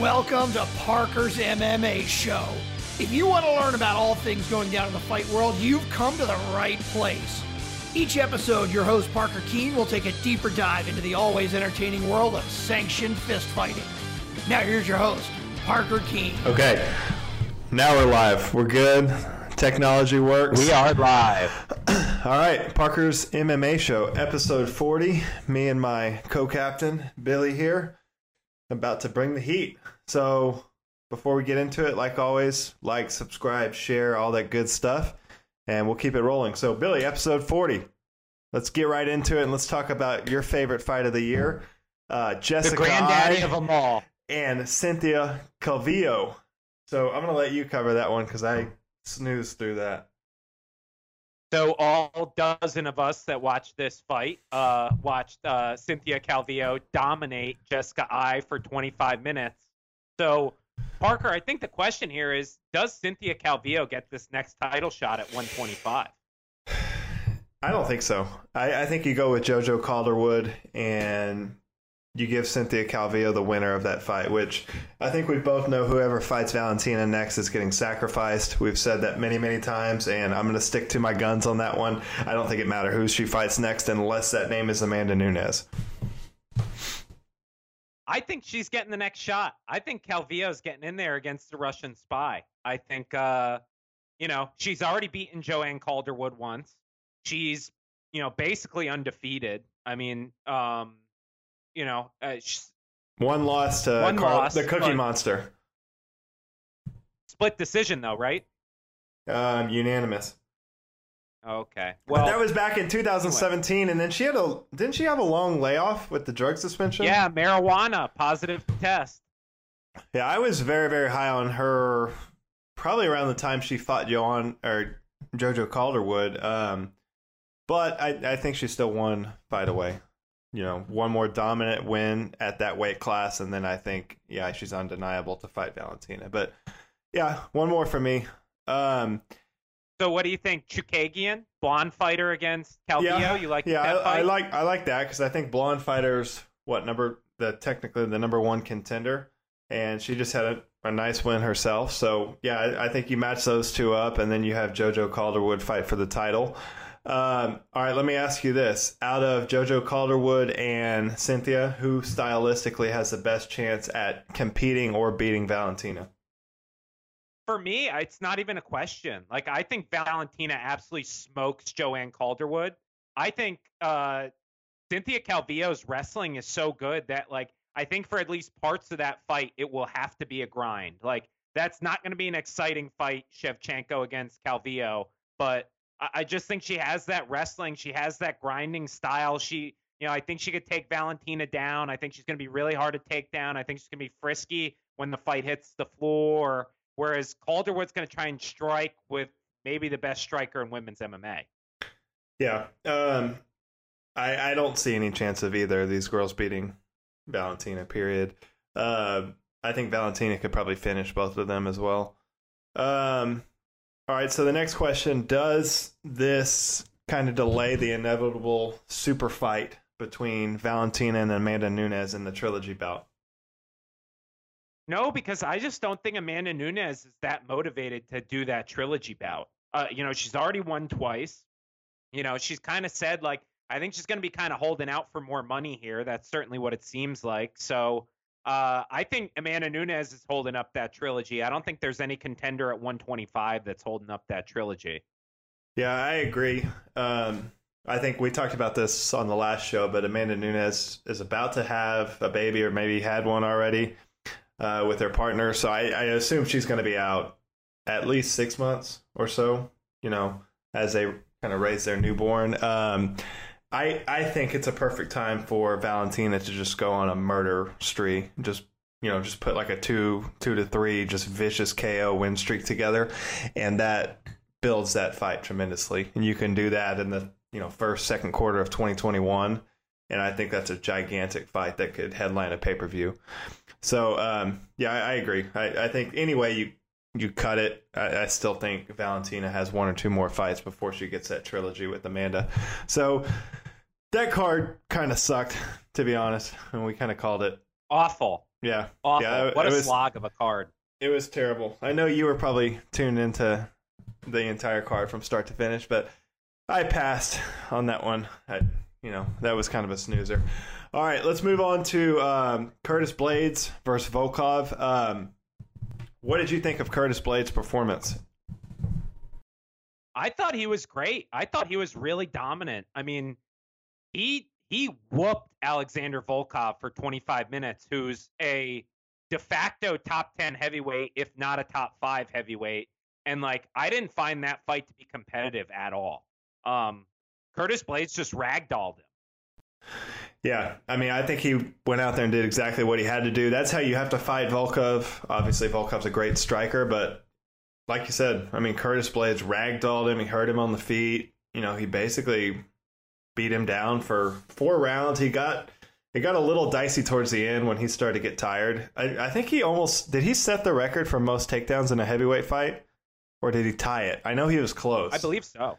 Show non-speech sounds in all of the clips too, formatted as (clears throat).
Welcome to Parker's MMA Show. If you want to learn about all things going down in the fight world, you've come to the right place. Each episode, your host Parker Keene will take a deeper dive into the always entertaining world of sanctioned fist fighting. Now, here's your host, Parker Keene. Okay, now we're live. We're good. Technology works. We are live. (clears throat) All right, Parker's MMA show, episode 40. Me and my co captain, Billy, here, about to bring the heat. So, before we get into it, like always, like, subscribe, share, all that good stuff, and we'll keep it rolling. So, Billy, episode 40. Let's get right into it and let's talk about your favorite fight of the year. Uh, Jessica The granddaddy of them all. and Cynthia Calvillo. So, I'm going to let you cover that one because I snoozed through that. So all dozen of us that watched this fight uh, watched uh, Cynthia Calvillo dominate Jessica Eye for 25 minutes. So Parker, I think the question here is: Does Cynthia Calvillo get this next title shot at 125? (sighs) I don't think so. I, I think you go with JoJo Calderwood and you give Cynthia Calvillo the winner of that fight, which I think we both know whoever fights Valentina next is getting sacrificed. We've said that many, many times, and I'm going to stick to my guns on that one. I don't think it matters who she fights next unless that name is Amanda Nunes. I think she's getting the next shot. I think Calvillo's getting in there against the Russian spy. I think, uh, you know, she's already beaten Joanne Calderwood once. She's, you know, basically undefeated. I mean, um, you know, uh, One loss to One Carl- loss, the Cookie but- Monster. split decision though, right? Um, unanimous. Okay. But Well, that was back in 2017, and then she had a didn't she have a long layoff with the drug suspension? yeah, marijuana positive test. Yeah, I was very, very high on her probably around the time she fought Joan or Jojo Calderwood. Um, but I, I think she still won. By the away. You know, one more dominant win at that weight class, and then I think, yeah, she's undeniable to fight Valentina. But yeah, one more for me. Um, So what do you think, Chookagian, blonde fighter against Calvillo? yeah, you like yeah, that I? I like I like that because I think blonde fighters what number the technically the number one contender, and she just had a, a nice win herself. So yeah, I, I think you match those two up, and then you have JoJo Calderwood fight for the title. Um, all right, let me ask you this: out of JoJo Calderwood and Cynthia, who stylistically has the best chance at competing or beating Valentina? For me, it's not even a question. Like I think Valentina absolutely smokes Joanne Calderwood. I think uh, Cynthia Calvillo's wrestling is so good that like I think for at least parts of that fight, it will have to be a grind. Like that's not going to be an exciting fight, Shevchenko against Calvillo, but I, just think she has that wrestling. She has that grinding style. She, you know, I think she could take Valentina down. I think she's going to be really hard to take down. I think she's going to be frisky when the fight hits the floor. Whereas Calderwood's going to try and strike with maybe the best striker in women's MMA. Yeah, um, I I don't see any chance of either of these girls beating Valentina. Period. Uh, I think Valentina could probably finish both of them as well. Um, all right. So the next question: Does this kind of delay the inevitable super fight between Valentina and Amanda Nunes in the trilogy bout? No, because I just don't think Amanda Nunes is that motivated to do that trilogy bout. Uh, you know, she's already won twice. You know, she's kind of said like I think she's going to be kind of holding out for more money here. That's certainly what it seems like. So uh, I think Amanda Nunes is holding up that trilogy. I don't think there's any contender at 125 that's holding up that trilogy. Yeah, I agree. Um, I think we talked about this on the last show, but Amanda Nunes is about to have a baby, or maybe had one already, uh, with her partner. So I, I assume she's going to be out at least six months or so. You know, as they kind of raise their newborn. Um, I I think it's a perfect time for Valentina to just go on a murder spree. Just you know, just put like a two two to three just vicious KO win streak together, and that builds that fight tremendously. And you can do that in the you know first second quarter of 2021, and I think that's a gigantic fight that could headline a pay per view. So um, yeah, I, I agree. I, I think anyway you you cut it. I, I still think Valentina has one or two more fights before she gets that trilogy with Amanda. So that card kind of sucked, to be honest, and we kind of called it. Awful. Yeah, Awful. Yeah, what a was- slog of a card. it was terrible. I know you were probably tuned into the entire card from start to finish, but I passed on that one. I, you know, that was kind of a snoozer. All right, let's move on to um, Curtis Blaydes versus Volkov. Um, what did you think of Curtis Blaydes' performance? I thought he was great. I thought he was really dominant. I mean, he he whooped Alexander Volkov for 25 minutes, who's a de facto top 10 heavyweight, if not a top five heavyweight. And like, I didn't find that fight to be competitive at all. Um, Curtis Blaydes just ragdolled him. Yeah, I mean, I think he went out there and did exactly what he had to do. That's how you have to fight Volkov. Obviously, Volkov's a great striker, but like you said, I mean, Curtis Blaydes ragdolled him. He hurt him on the feet. You know, he basically beat him down for four rounds. He got it got a little dicey towards the end when he started to get tired. I, I think he almost did. He set the record for most takedowns in a heavyweight fight, or did he tie it? I know he was close. I believe so.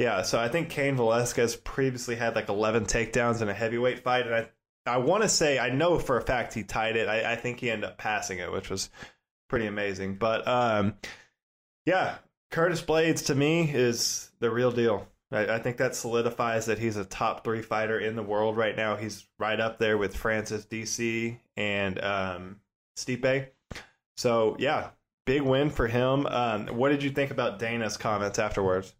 Yeah, so I think Cain Velasquez previously had like 11 takedowns in a heavyweight fight, and I I want to say I know for a fact he tied it. I, I think he ended up passing it, which was pretty amazing. But um, yeah, Curtis Blaydes to me is the real deal. I, I think that solidifies that he's a top three fighter in the world right now. He's right up there with Francis DC and um, Stipe. So yeah, big win for him. Um, what did you think about Dana's comments afterwards?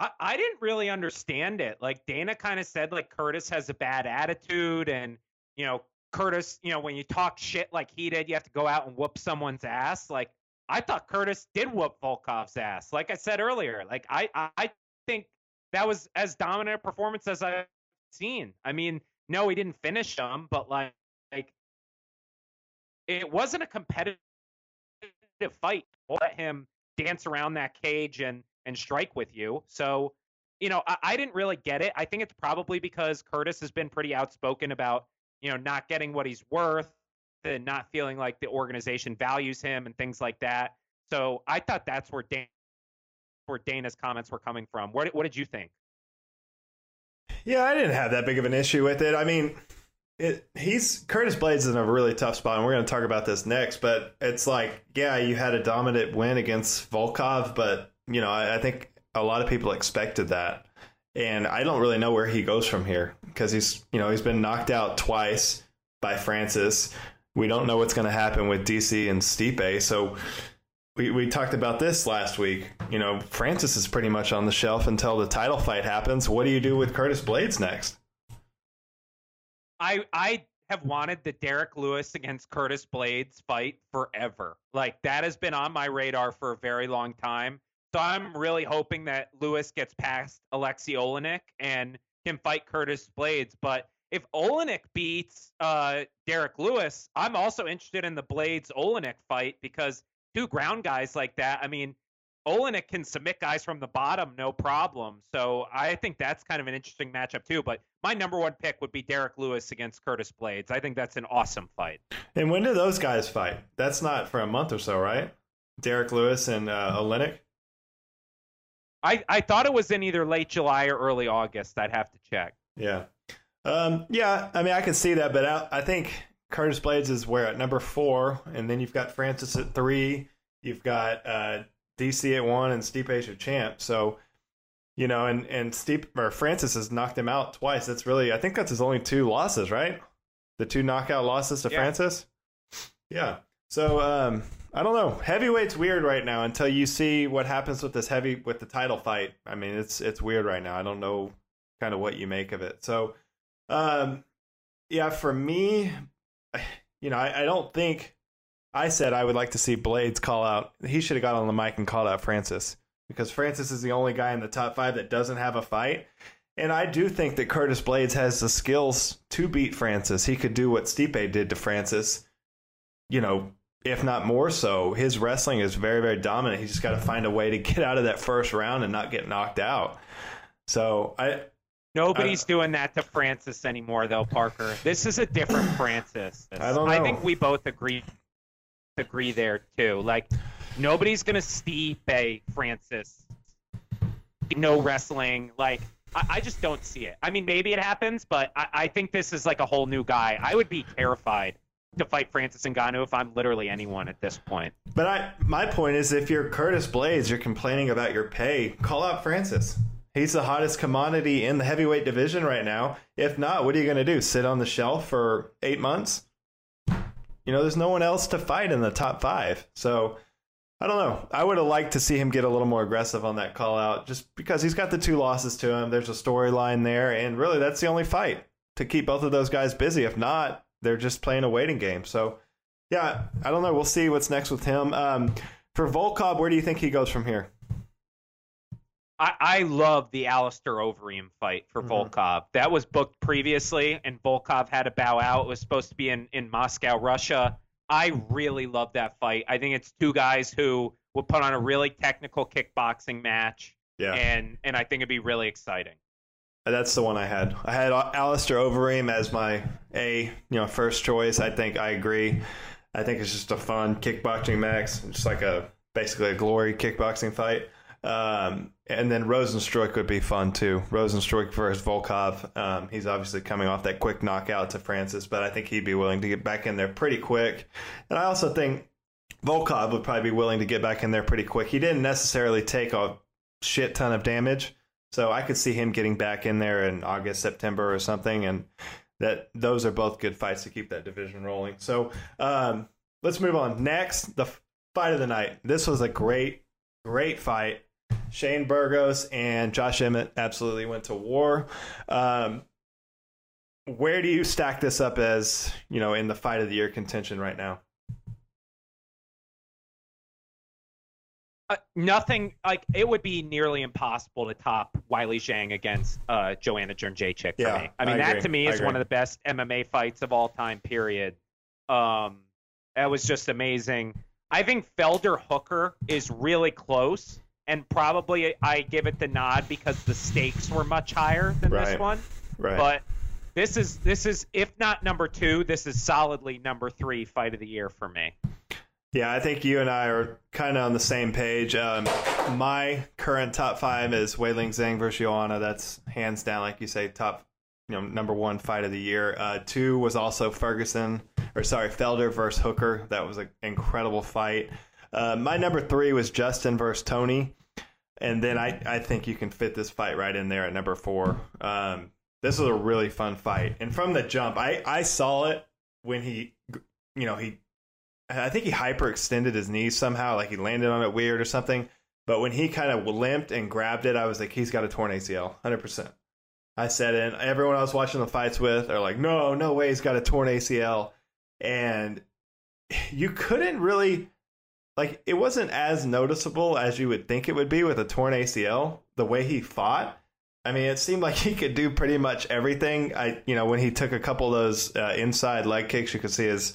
I, I didn't really understand it. Like Dana kind of said, like Curtis has a bad attitude, and you know, Curtis, you know, when you talk shit like he did, you have to go out and whoop someone's ass. Like I thought Curtis did whoop Volkov's ass. Like I said earlier, like I I think that was as dominant a performance as I've seen. I mean, no, he didn't finish him, but like like it wasn't a competitive fight. Let him dance around that cage and and strike with you. So, you know, I, I didn't really get it. I think it's probably because Curtis has been pretty outspoken about, you know, not getting what he's worth and not feeling like the organization values him and things like that. So I thought that's where Dan, where Dana's comments were coming from. What what did you think? Yeah, I didn't have that big of an issue with it. I mean, it, he's Curtis Blaydes is in a really tough spot, and we're going to talk about this next. But it's like, yeah, you had a dominant win against Volkov, but you know, I, I think a lot of people expected that, and I don't really know where he goes from here because he's, you know, he's been knocked out twice by Francis. We don't know what's going to happen with DC and Stipe, so. We, we talked about this last week. You know, Francis is pretty much on the shelf until the title fight happens. What do you do with Curtis Blaydes next? I I have wanted the Derrick Lewis against Curtis Blaydes fight forever. Like that has been on my radar for a very long time. So I'm really hoping that Lewis gets past Alexi Oleinik and can fight Curtis Blaydes. But if Oleinik beats uh, Derrick Lewis, I'm also interested in the Blaydes Oleinik fight because two ground guys like that. I mean, Oleinik can submit guys from the bottom, no problem. So I think that's kind of an interesting matchup too. But my number one pick would be Derrick Lewis against Curtis Blaydes. I think that's an awesome fight. And when do those guys fight? That's not for a month or so, right? Derrick Lewis and uh, Oleinik. I, I thought it was in either late July or early August. I'd have to check. Yeah, um, yeah. I mean, I can see that, but I, I think Curtis Blaydes is where at number four, and then you've got Francis at three. You've got uh, DC at one, and Stipe's your champ. So, you know, and and Stipe or Francis has knocked him out twice. That's really, I think that's his only two losses, right? The two knockout losses to Yeah. Francis. Yeah. So, um, I don't know. Heavyweight's weird right now until you see what happens with this heavy with the title fight. I mean, it's it's weird right now. I don't know kind of what you make of it. So, um, yeah, for me, (sighs) you know, I, I don't think I said I would like to see Blaydes call out. He should have got on the mic and called out Francis because Francis is the only guy in the top five that doesn't have a fight. And I do think that Curtis Blaydes has the skills to beat Francis. He could do what Stipe did to Francis, you know, if not more so. His wrestling is very, very dominant. He's just got to find a way to get out of that first round and not get knocked out. So I, Nobody's doing that to Francis anymore, though, Parker. This is a different Francis. I don't know. I think we both agree agree there too. Like nobody's gonna Stipe Francis. No wrestling. Like I, I just don't see it. I mean, maybe it happens, but I, I think this is like a whole new guy. I would be terrified to fight Francis Ngannou if I'm literally anyone at this point. But I, my point is, if you're Curtis Blaydes, you're complaining about your pay. Call out Francis. He's the hottest commodity in the heavyweight division right now. If not, what are you going to do? Sit on the shelf for eight months? You know, there's no one else to fight in the top five. So I don't know. I would have liked to see him get a little more aggressive on that call out just because he's got the two losses to him. There's a storyline there. And really, that's the only fight to keep both of those guys busy. If not, they're just playing a waiting game. So, yeah, I don't know. We'll see what's next with him. Um, for Volkov, where do you think he goes from here? I, I love the Alistair Overeem fight for Mhm. Volkov. That was booked previously, and Volkov had to bow out. It was supposed to be in, in Moscow, Russia. I really love that fight. I think it's two guys who will put on a really technical kickboxing match, Yeah. and and I think it'd be really exciting. That's the one I had. I had Alistair Overeem as my A, you know, first choice. I think I agree. I think it's just a fun kickboxing max, just like a basically a glory kickboxing fight. Um, and then Rozenstruik would be fun too. Rozenstruik versus Volkov. Um, he's obviously coming off that quick knockout to Francis, but I think he'd be willing to get back in there pretty quick. And I also think Volkov would probably be willing to get back in there pretty quick. He didn't necessarily take a shit ton of damage. So I could see him getting back in there in August, September, or something, and that those are both good fights to keep that division rolling. So um, let's move on. Next, the fight of the night. This was a great, great fight. Shane Burgos and Josh Emmett absolutely went to war. Um, where do you stack this up as you know in the fight of the year contention right now? Uh, nothing like it would be nearly impossible to top Weili Zhang against uh, Joanna Jędrzejczyk for Yeah, me. I mean, I that agree. to me is one of the best MMA fights of all time. Period. Um, that was just amazing. I think Felder Hooker is really close, and probably I give it the nod because the stakes were much higher than this one. Right. But this is this is if not number two, this is solidly number three fight of the year for me. Yeah, I think you and I are kind of on the same page. Um, my current top five is Wei Ling Zhang versus Joanna. That's hands down, like you say, top, you know, number one fight of the year. Uh, two was also Ferguson, or sorry, Felder versus Hooker. That was an incredible fight. Uh, my number three was Justin versus Tony, and then I, I think you can fit this fight right in there at number four. Um, this was a really fun fight, and from the jump, I, I saw it when he, you know, he I think he hyperextended his knees somehow, like he landed on it weird or something. But when he kind of limped and grabbed it, I was like, he's got a torn ACL, hundred percent. I said. And everyone I was watching the fights with are like, no, no way, he's got a torn ACL. And you couldn't really, like, it wasn't as noticeable as you would think it would be with a torn ACL. The way he fought, I mean, it seemed like (laughs) he could do pretty much everything. I, you know, when he took a couple of those uh, inside leg kicks, you could see his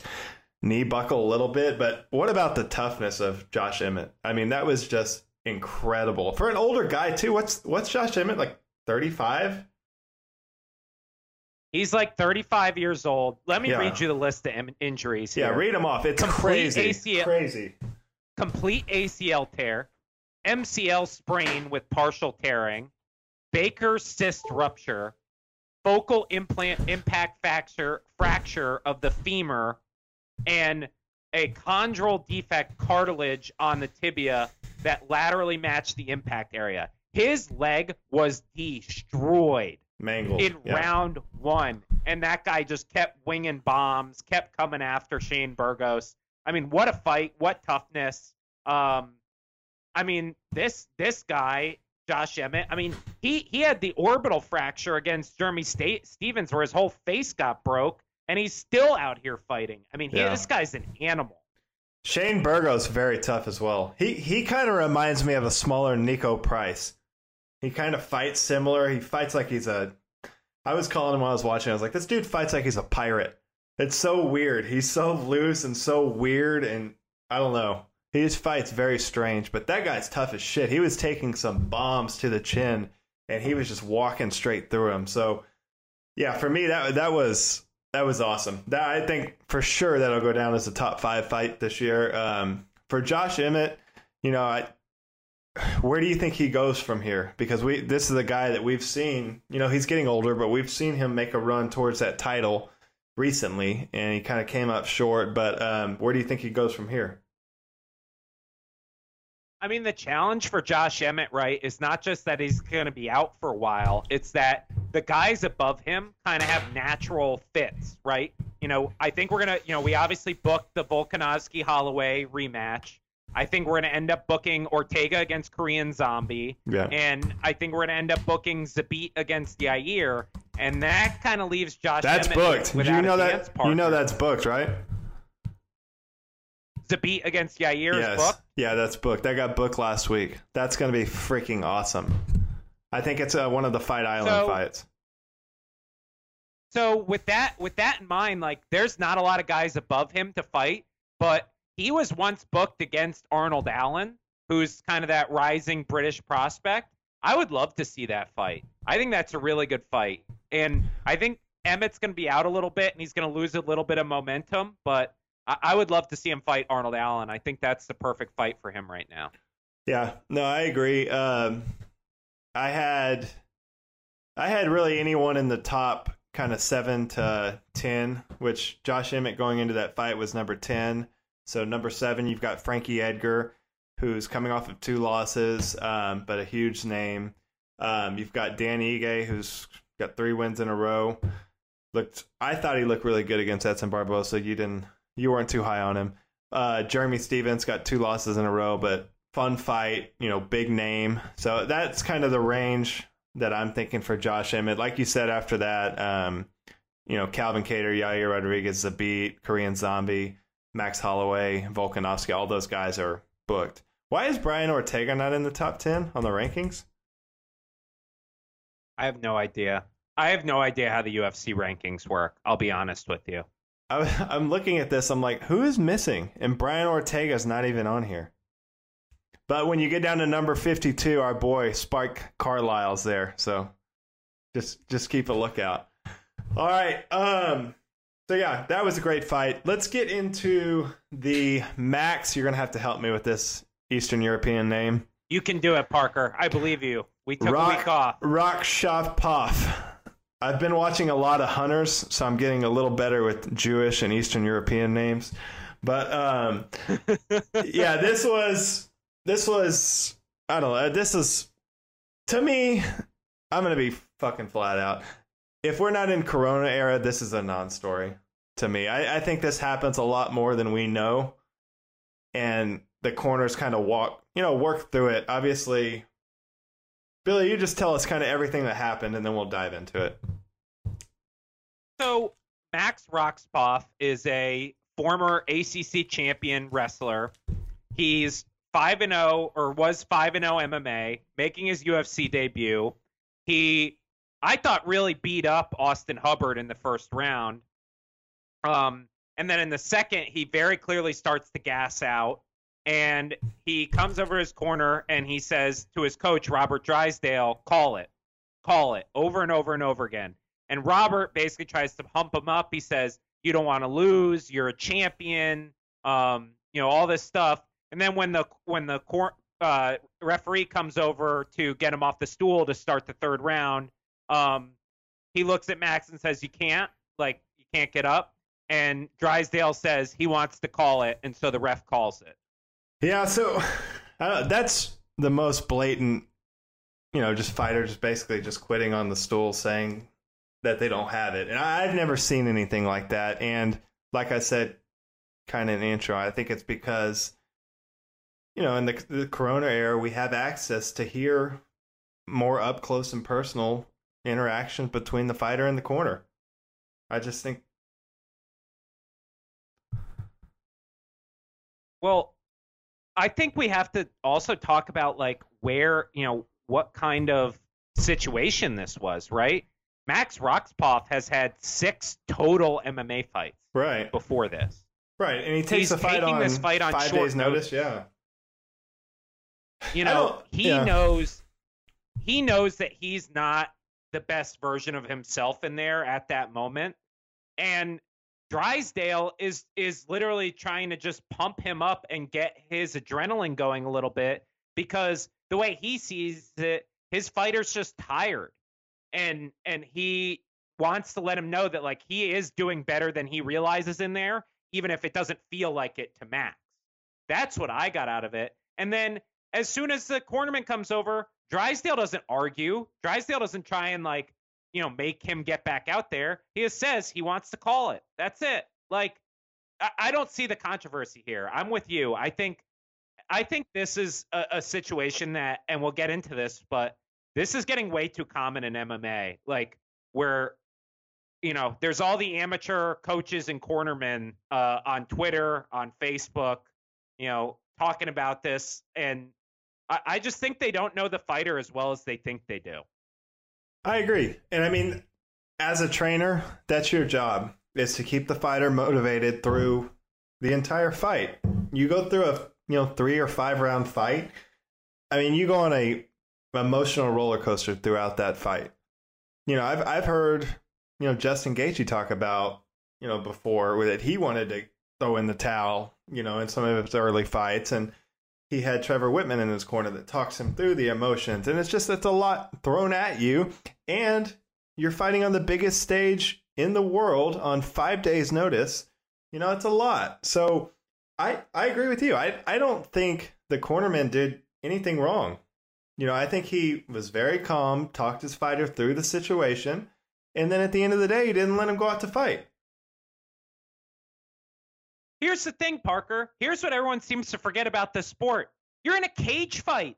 knee buckle a little bit. But what about the toughness of Josh Emmett? I mean, that was just incredible for an older guy too. What's what's Josh Emmett like? Thirty five. He's like 35 years old. Let me Yeah. read you the list of in- injuries Yeah, read them off. It's Complete crazy. ACL. Crazy. Complete ACL tear, MCL sprain with partial tearing, Baker cyst rupture, focal implant impact fracture fracture of the femur, and a chondral defect cartilage on the tibia that laterally matched the impact area. His leg was destroyed Mangled. in Yeah. round one, and that guy just kept winging bombs, kept coming after Shane Burgos. I mean, what a fight! What toughness! Um, I mean, this this guy, Josh Emmett. I mean, he he had the orbital fracture against Jeremy Sta- Stephens, where his whole face got broke, and he's still out here fighting. I mean, he, Yeah. this guy's an animal. Shane Burgos very tough as well. He he kind of reminds me of a smaller Niko Price. He kind of fights similar. He fights like he's a. I was calling him while I was watching. I was like, this dude fights like he's a pirate. It's so weird. He's so loose and so weird, and I don't know. He just fights very strange. But that guy's tough as shit. He was taking some bombs to the chin, and he was just walking straight through him. So, yeah, for me that that was that was awesome. That I think for sure that'll go down as a top five fight this year. Um, for Josh Emmett, you know, I, where do you think he goes from here? Because we this is a guy that we've seen. You know, he's getting older, but we've seen him make a run towards that title. recently, and he kind of came up short. But um, where do you think he goes from here? I mean, the challenge for Josh Emmett, right, is not just that he's going to be out for a while. It's that the guys above him kind of have natural fits, right? You know, I think we're going to, you know, we obviously booked the Volkanovski Holloway rematch. I think we're going to end up booking Ortega against Korean Zombie. Yeah. And I think we're going to end up booking Zabit against Yair. And that kind of leaves Josh That's Emmett booked. You know that. dance You know that's booked, right? Zabit against Yair yes. booked. Yeah, that's booked. That got booked last week. That's going to be freaking awesome. I think it's uh, one of the Fight Island So- fights. So with that with that in mind, like there's not a lot of guys above him to fight, but he was once booked against Arnold Allen, who's kind of that rising British prospect. I would love to see that fight. I think that's a really good fight. And I think Emmett's going to be out a little bit and he's going to lose a little bit of momentum, but I, I would love to see him fight Arnold Allen. I think that's the perfect fight for him right now. Yeah, no, I agree. Um, I had, I had really anyone in the top kind of seven to ten, which Josh Emmett going into that fight was number ten. So number seven, you've got Frankie Edgar, who's coming off of two losses, um, but a huge name. Um, you've got Dan Ige, who's got three wins in a row. Looked, I thought he looked really good against Edson Barbosa. You didn't, you weren't too high on him. Uh, Jeremy Stephens got two losses in a row, but fun fight, you know, big name. So that's kind of the range that I'm thinking for Josh Emmett. Like you said, after that, um, you know, Calvin Kattar, Yair Rodriguez, Zabit, Korean Zombie, Max Holloway, Volkanovski, all those guys are booked. Why is Brian Ortega not in the top 10 on the rankings? I have no idea. I have no idea how the UFC rankings work. I'll be honest with you. I, (laughs) I'm looking at this, I'm like, who is missing? And Brian Ortega's not even on here. But when you get down to number 52, our boy Spark Carlisle's there. So just just keep a lookout. All right. Um so yeah, that was a great fight. Let's get into the Max. You're going to have to help me with this Eastern European name. You can do it, Parker. I believe you. We took a Rock, week off. Rock. I've been watching a lot of hunters, so I'm getting a little better with Jewish and Eastern European names. But um, (laughs) yeah, this was this was I don't know. This is to me. I'm gonna be fucking flat out. If we're not in Corona era, this is a non-story to me. I, I think this happens a lot more than we know, and the corners kind of walk, you know, work through it. Obviously, Billy, you just tell us kind of everything that happened, and then we'll dive into it. So Max Rohskopf is a former ACC champion wrestler. He's 5 and 0 or was 5 and 0 MMA, making his UFC debut. He I thought really beat up Austin Hubbard in the first round. Um and then in the second he very clearly starts to gas out and he comes over his corner and he says to his coach Robert Drysdale, "Call it. Call it." over and over and over again. And Robert basically tries to hump him up. He says, "You don't want to lose. You're a champion." Um, you know all this stuff. And then when the when the cor- uh, referee comes over to get him off the stool to start the third round, um, he looks at Max and says, "You can't. Like you can't get up." And Drysdale says he wants to call it, and so the ref calls it. Yeah, so uh, that's the most blatant, you know, just fighters basically just quitting on the stool, saying that they don't have it, and I, I've never seen anything like that. And like I said, kind of the intro, I think it's because, you know, in the, the Corona era, we have access to hear more up close and personal interactions between the fighter and the corner. I just think Well, I think we have to also talk about like where, you know, what kind of situation this was, right? Max Rohskopf has had six total MMA fights right, before this. right, and he takes He's the fight on, this fight on five days notice. Yeah. You know, he yeah. knows he knows that he's not the best version of himself in there at that moment. And Drysdale is is literally trying to just pump him up and get his adrenaline going a little bit because the way he sees it, his fighter's just tired. And and he wants to let him know that like he is doing better than he realizes in there, even if it doesn't feel like it to Max. That's what I got out of it. And then as soon as the cornerman comes over, Drysdale doesn't argue. Drysdale doesn't try and like, you know, make him get back out there. He just says he wants to call it. That's it. Like, I, I don't see the controversy here. I'm with you. I think, I think this is a, a situation that, and we'll get into this, but this is getting way too common in MMA. Like, where you know, there's all the amateur coaches and cornermen uh, on Twitter, on Facebook, you know, talking about this, and I, I just think they don't know the fighter as well as they think they do. I agree. And I mean, as a trainer, that's your job is to keep the fighter motivated through the entire fight. You go through a you know three or five round fight. I mean, you go on a emotional roller coaster throughout that fight. You know, I've I've heard you know Justin Gaethje talk about you know before that he wanted to throw in the towel. You know, in some of his early fights, and he had Trevor Wittman in his corner that talks him through the emotions. And it's just, it's a lot thrown at you. And you're fighting on the biggest stage in the world on five days' notice. You know, it's a lot. So I, I agree with you. I, I don't think the cornerman did anything wrong. You know, I think he was very calm, talked his fighter through the situation. And then at the end of the day, he didn't let him go out to fight. Here's the thing, Parker. Here's what everyone seems to forget about this sport. You're in a cage fight.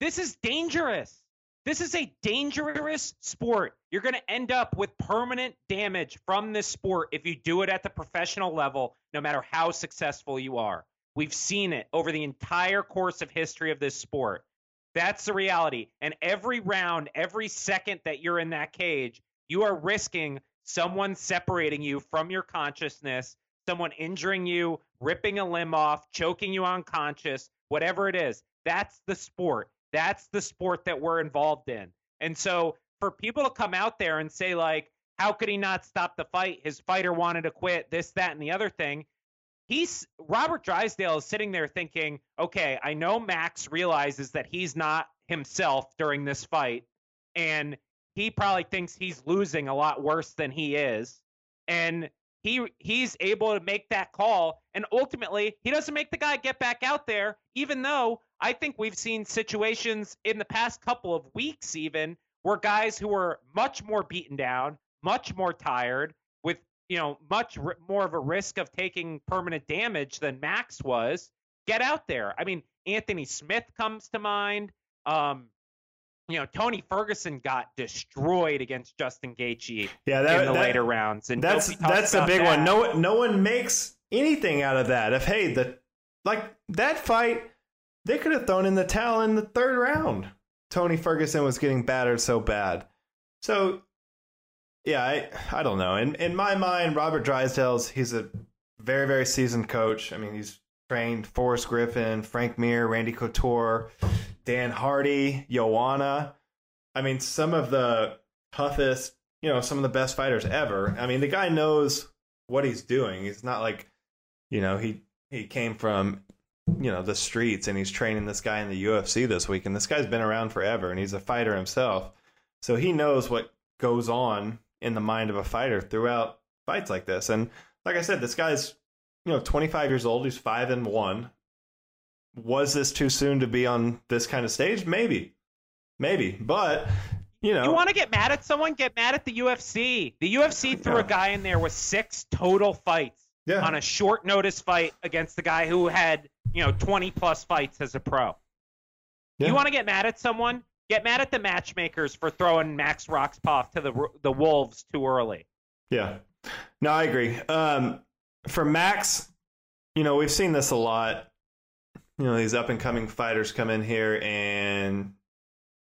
This is dangerous. This is a dangerous sport. You're going to end up with permanent damage from this sport if you do it at the professional level, no matter how successful you are. We've seen it over the entire course of history of this sport. That's the reality. And every round, every second that you're in that cage, you are risking someone separating you from your consciousness someone injuring you, ripping a limb off, choking you unconscious, whatever it is. That's the sport. That's the sport that we're involved in. And so for people to come out there and say, like, how could he not stop the fight? His fighter wanted to quit, this, that, and the other thing. He's Robert Drysdale is sitting there thinking, okay, I know Max realizes that he's not himself during this fight, and he probably thinks he's losing a lot worse than he is. And he he's able to make that call and ultimately he doesn't make the guy get back out there even though i think we've seen situations in the past couple of weeks even where guys who were much more beaten down much more tired with you know much r- more of a risk of taking permanent damage than max was get out there. I mean anthony smith comes to mind. Um you know, Tony Ferguson got destroyed against Justin Gaethje yeah, that, in the that, later rounds, and that's that's a big that. one. No, no one makes anything out of that. If hey, the like that fight, they could have thrown in the towel in the third round. Tony Ferguson was getting battered so bad. So, yeah, I I don't know. In in my mind, Robert Drysdale's he's a very very seasoned coach. I mean, he's trained Forrest Griffin, Frank Mir, Randy Couture. Dan Hardy, Joanna. I mean, some of the toughest, you know, some of the best fighters ever. I mean, the guy knows what he's doing. He's not like, you know, he he came from, you know, the streets and he's training this guy in the UFC this week. And this guy's been around forever and he's a fighter himself. So he knows what goes on in the mind of a fighter throughout fights like this. And like I said, this guy's, you know, 25 years old. He's five and one was this too soon to be on this kind of stage? Maybe, maybe, but you know, you want to get mad at someone? Get mad at the UFC. The UFC threw yeah. a guy in there with six total fights yeah. on a short notice fight against the guy who had you know 20 plus fights as a pro. Yeah. You want to get mad at someone? Get mad at the matchmakers for throwing Max Rohskopf to the the wolves too early. Yeah, no, I agree. Um, for Max, you know, we've seen this a lot you know these up and coming fighters come in here and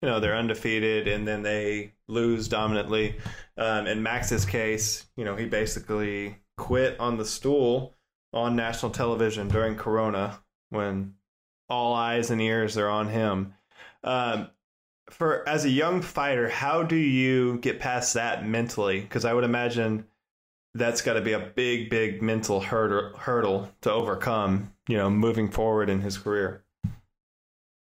you know they're undefeated and then they lose dominantly. Um, in Max's case, you know he basically quit on the stool on national television during Corona when all eyes and ears are on him. Um, for as a young fighter, how do you get past that mentally? Because I would imagine that's got to be a big, big mental hurdle, hurdle to overcome, you know, moving forward in his career.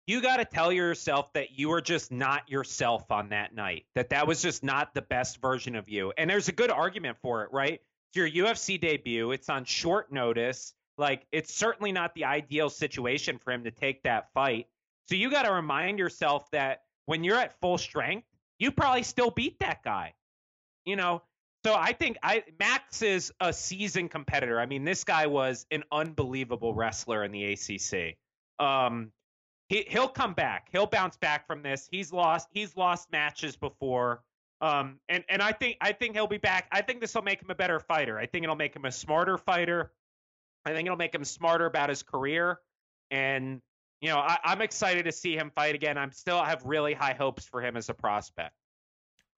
you got to tell yourself that you were just not yourself on that night. That that was just not the best version of you. And there's a good argument for it, right? It's your UFC debut. It's on short notice. Like it's certainly not the ideal situation for him to take that fight. So you got to remind yourself that when you're at full strength, you probably still beat that guy. You know, so I think I Max is a seasoned competitor. I mean, this guy was an unbelievable wrestler in the ACC. Um, he he'll come back. He'll bounce back from this. He's lost he's lost matches before. Um, and and I think I think he'll be back. I think this will make him a better fighter. I think it'll make him a smarter fighter. I think it'll make him smarter about his career. And you know, I, I'm excited to see him fight again. I'm still have really high hopes for him as a prospect.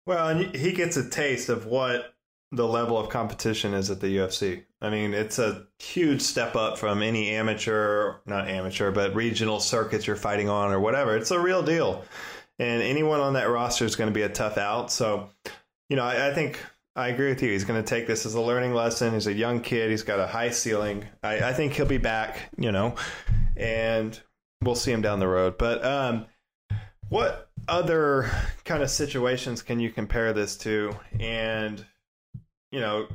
Well, and he gets a taste of what the level of competition is at the UFC. I mean, it's a huge step up from any amateur, not amateur, but regional circuits you're fighting on or whatever. It's a real deal. And anyone on that roster is going to be a tough out. So, you know, I, I think I agree with you. He's going to take this as a learning lesson. He's a young kid. He's got a high ceiling. I, I think he'll be back, you know, and we'll see him down the road. But um, what other kind of situations can you compare this to? And you know,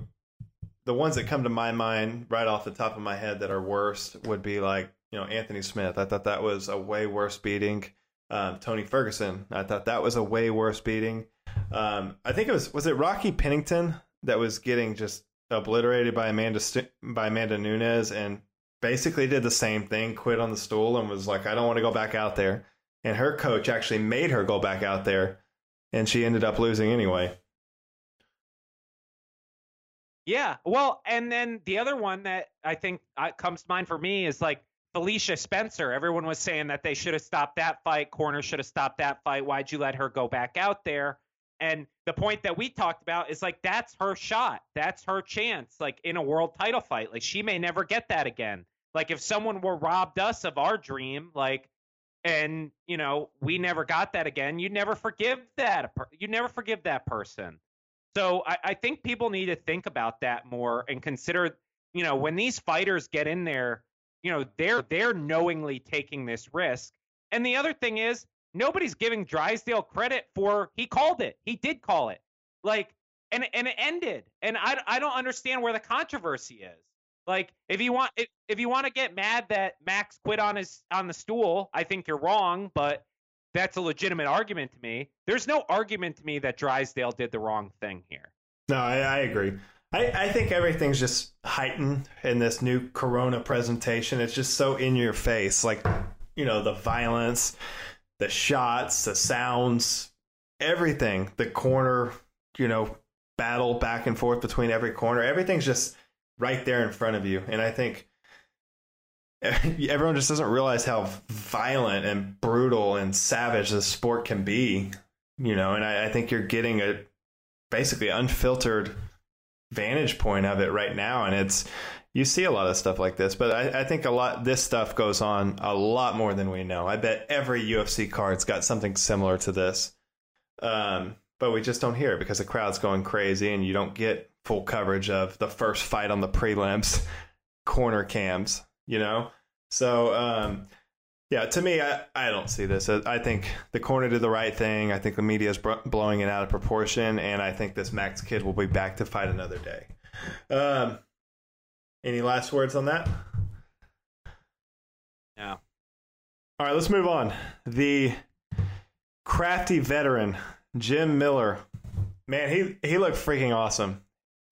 the ones that come to my mind right off the top of my head that are worst would be like, you know, Anthony Smith. I thought that was a way worse beating. Um, Tony Ferguson. I thought that was a way worse beating. Um, I think it was was it Rocky Pennington that was getting just obliterated by Amanda by Amanda Nunes and basically did the same thing, quit on the stool and was like, I don't want to go back out there. And her coach actually made her go back out there, and she ended up losing anyway. Yeah. Well, and then the other one that I think uh, comes to mind for me is like Felicia Spencer. Everyone was saying that they should have stopped that fight. Corner should have stopped that fight. Why'd you let her go back out there? And the point that we talked about is like that's her shot. That's her chance. Like in a world title fight. Like she may never get that again. Like if someone were robbed us of our dream, like and you know we never got that again, you never forgive that. You never forgive that person. So I, I think people need to think about that more and consider, you know, when these fighters get in there, you know, they're they're knowingly taking this risk. And the other thing is, nobody's giving Drysdale credit for he called it. He did call it. Like and and it ended. And I I don't understand where the controversy is. Like if you want if, if you want to get mad that Max quit on his on the stool, I think you're wrong, but that's a legitimate argument to me. There's no argument to me that Drysdale did the wrong thing here. No, I, I agree. I, I think everything's just heightened in this new Corona presentation. It's just so in your face. Like, you know, the violence, the shots, the sounds, everything. The corner, you know, battle back and forth between every corner. Everything's just right there in front of you. And I think (laughs) everyone just doesn't realize how violent and brutal and savage the sport can be, you know. And I, I think you're getting a basically unfiltered vantage point of it right now, and it's you see a lot of stuff like this, but I, I, think a lot this stuff goes on a lot more than we know. I bet every UFC card's got something similar to this, um, but we just don't hear it because the crowd's going crazy, and you don't get full coverage of the first fight on the prelims, (laughs) corner cams you know? So, um, yeah, to me, I, I don't see this. I think the corner did the right thing. I think the media is blowing it out of proportion, and I think this Max kid will be back to fight another day. Um, any last words on that? No. All right, let's move on. The crafty veteran, Jim Miller. Man, he, he looked freaking awesome.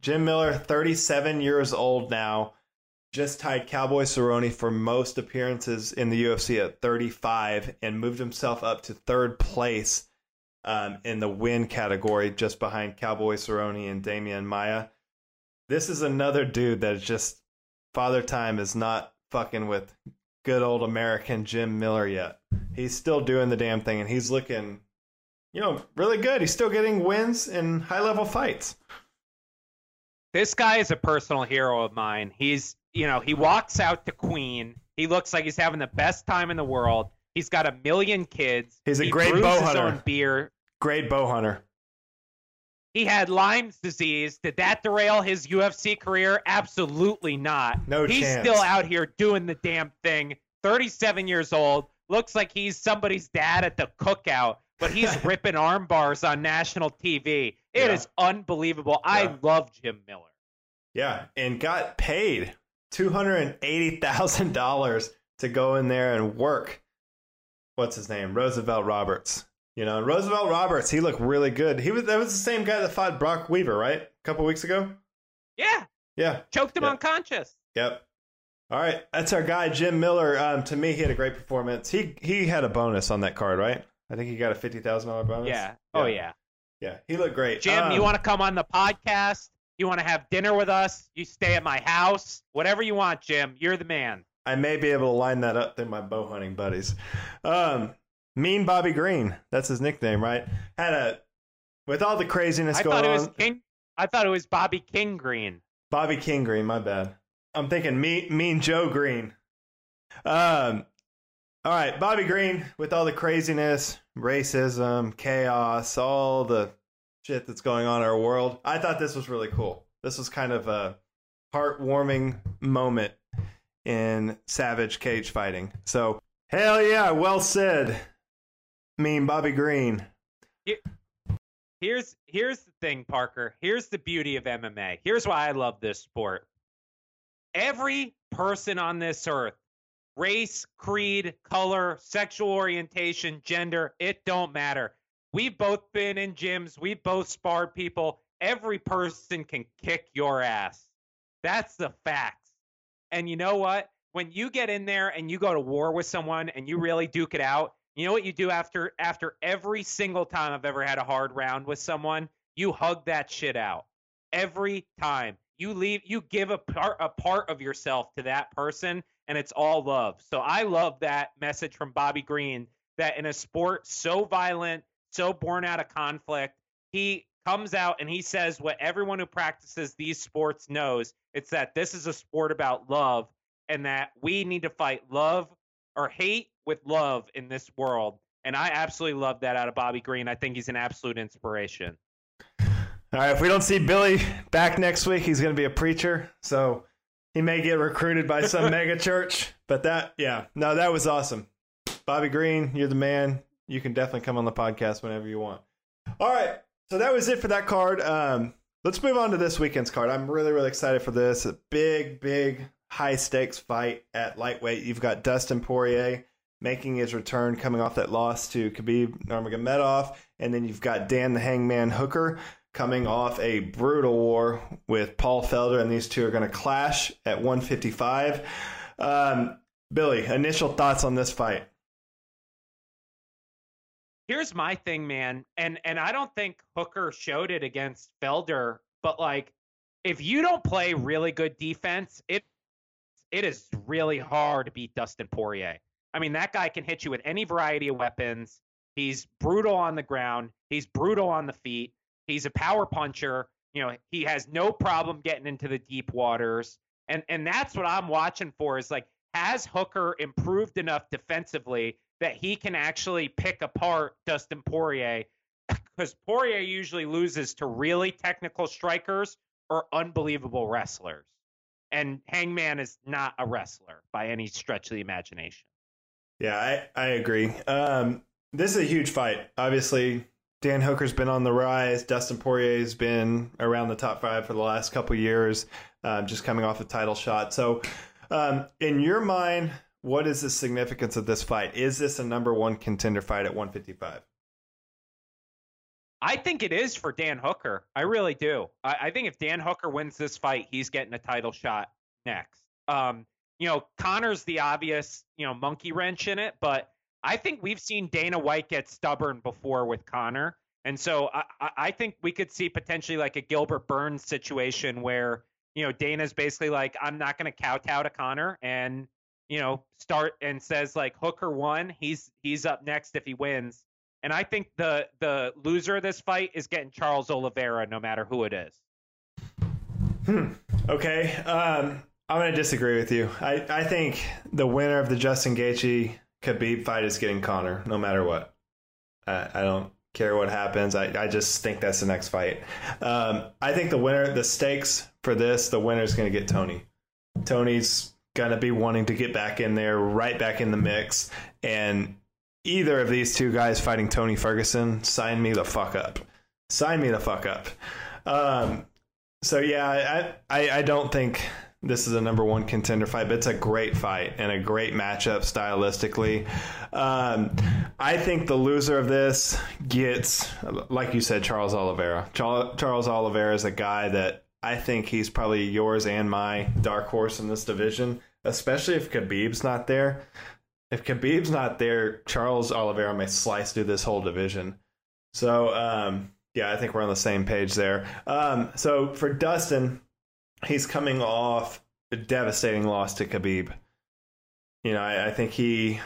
Jim Miller, 37 years old now just tied Cowboy Cerrone for most appearances in the UFC at 35 and moved himself up to third place um, in the win category, just behind Cowboy Cerrone and Demian Maia. This is another dude that is just Father Time is not fucking with good old American Jim Miller yet. He's still doing the damn thing and he's looking, you know, really good. He's still getting wins in high level fights. This guy is a personal hero of mine. He's you know, he walks out to Queen. He looks like he's having the best time in the world. He's got a million kids. He's a he great bow hunter. Own beer. Great bow hunter. He had Lyme's disease. Did that derail his UFC career? Absolutely not. No He's chance. still out here doing the damn thing. 37 years old, looks like he's somebody's dad at the cookout, but he's (laughs) ripping arm bars on national TV. It Yeah. is unbelievable. I Yeah. love Jim Miller. Yeah, and got paid two hundred and eighty thousand dollars to go in there and work. What's his name? Roosevelt Roberts. You know, Roosevelt Roberts. He looked really good. He was that was the same guy that fought Brock Weaver, right? A couple weeks ago. Yeah, Yeah. choked him Yeah. unconscious. Yep. All right, that's our guy Jim Miller. Um, to me, he had a great performance. He he had a bonus on that card, right? I think he got a fifty thousand dollar bonus. Yeah. Oh yeah. yeah. He looked great. Jim, Um, you want to come on the podcast? You want to have dinner with us? You stay at my house? Whatever you want, Jim. You're the man. I may be able to line that up through my bow hunting buddies. Um, mean Bobby Green, that's his nickname, right? Had a with all the craziness I going thought it on. was King. I thought it was Bobby King Green. Bobby King Green, my bad. I'm thinking mean, mean Joe Green. Um, all right, Bobby Green with all the craziness, racism, chaos, all the shit that's going on in our world. I thought this was really cool. This was kind of a heartwarming moment in savage cage fighting. So, hell yeah, well said. Mean Bobby Green. Here's here's the thing, Parker. Here's the beauty of MMA. Here's why I love this sport. Every person on this earth, race, creed, color, sexual orientation, gender, it don't matter. We've both been in gyms, we've both sparred people. Every person can kick your ass. That's the facts. And you know what? When you get in there and you go to war with someone and you really duke it out, you know what you do after after every single time I've ever had a hard round with someone? You hug that shit out. Every time. You leave you give a part a part of yourself to that person and it's all love. So I love that message from Bobby Green that in a sport so violent, so born out of conflict, he comes out and he says what everyone who practices these sports knows. It's that this is a sport about love and that we need to fight love or hate with love in this world. And I absolutely love that out of Bobby Green. I think he's an absolute inspiration. All right, if we don't see Billy back next week, he's going to be a preacher. So he may get recruited by some (laughs) mega church. But that, yeah, no, that was awesome. Bobby Green, you're the man. You can definitely come on the podcast whenever you want. All right, so that was it for that card. Um, let's move on to this weekend's card. I'm really, really excited for this. A big, big, high stakes fight at lightweight. You've got Dustin Poirier making his return, coming off that loss to Khabib Nurmagomedov, and then you've got Dan the Hangman Hooker coming off a brutal war with Paul Felder, and these two are going to clash at 155. Um, Billy, initial thoughts on this fight? Here's my thing, man. And and I don't think Hooker showed it against Felder, but like if you don't play really good defense, it it is really hard to beat Dustin Poirier. I mean, that guy can hit you with any variety of weapons. He's brutal on the ground. He's brutal on the feet. He's a power puncher. You know, he has no problem getting into the deep waters. And and that's what I'm watching for is like has Hooker improved enough defensively that he can actually pick apart Dustin Poirier (laughs) because Poirier usually loses to really technical strikers or unbelievable wrestlers. And Hangman is not a wrestler by any stretch of the imagination. Yeah, I, I agree. Um, this is a huge fight. Obviously, Dan Hooker's been on the rise. Dustin Poirier's been around the top five for the last couple years, um, just coming off a title shot. So, um, in your mind, what is the significance of this fight? Is this a number one contender fight at 155? I think it is for Dan Hooker. I really do. I, I think if Dan Hooker wins this fight, he's getting a title shot next. Um, you know, Conor's the obvious, you know, monkey wrench in it, but I think we've seen Dana White get stubborn before with Conor. And so I, I- think we could see potentially like a Gilbert Burns situation where, you know, Dana's basically like, I'm not going to kowtow to Conor and, you know, start and says like Hooker won. He's he's up next if he wins. And I think the the loser of this fight is getting Charles Oliveira, no matter who it is. Hmm. Okay. Um, I'm going to disagree with you. I, I think the winner of the Justin Gaethje Khabib fight is getting Conor, no matter what. I, I don't care what happens. I, I just think that's the next fight. Um, I think the winner, the stakes for this, the winner is going to get Tony. Tony's gonna be wanting to get back in there, right back in the mix. And either of these two guys fighting Tony Ferguson, sign me the fuck up. Sign me the fuck up. Um, so yeah, I, I I don't think this is a number one contender fight, but it's a great fight and a great matchup stylistically. Um, I think the loser of this gets, like you said, Charles Oliveira. Charles Oliveira is a guy that I think he's probably yours and my dark horse in this division, especially if Khabib's not there. If Khabib's not there, Charles Oliveira may slice through this whole division. So, um, yeah, I think we're on the same page there. Um, so for Dustin, he's coming off a devastating loss to Khabib. You know, I, I think he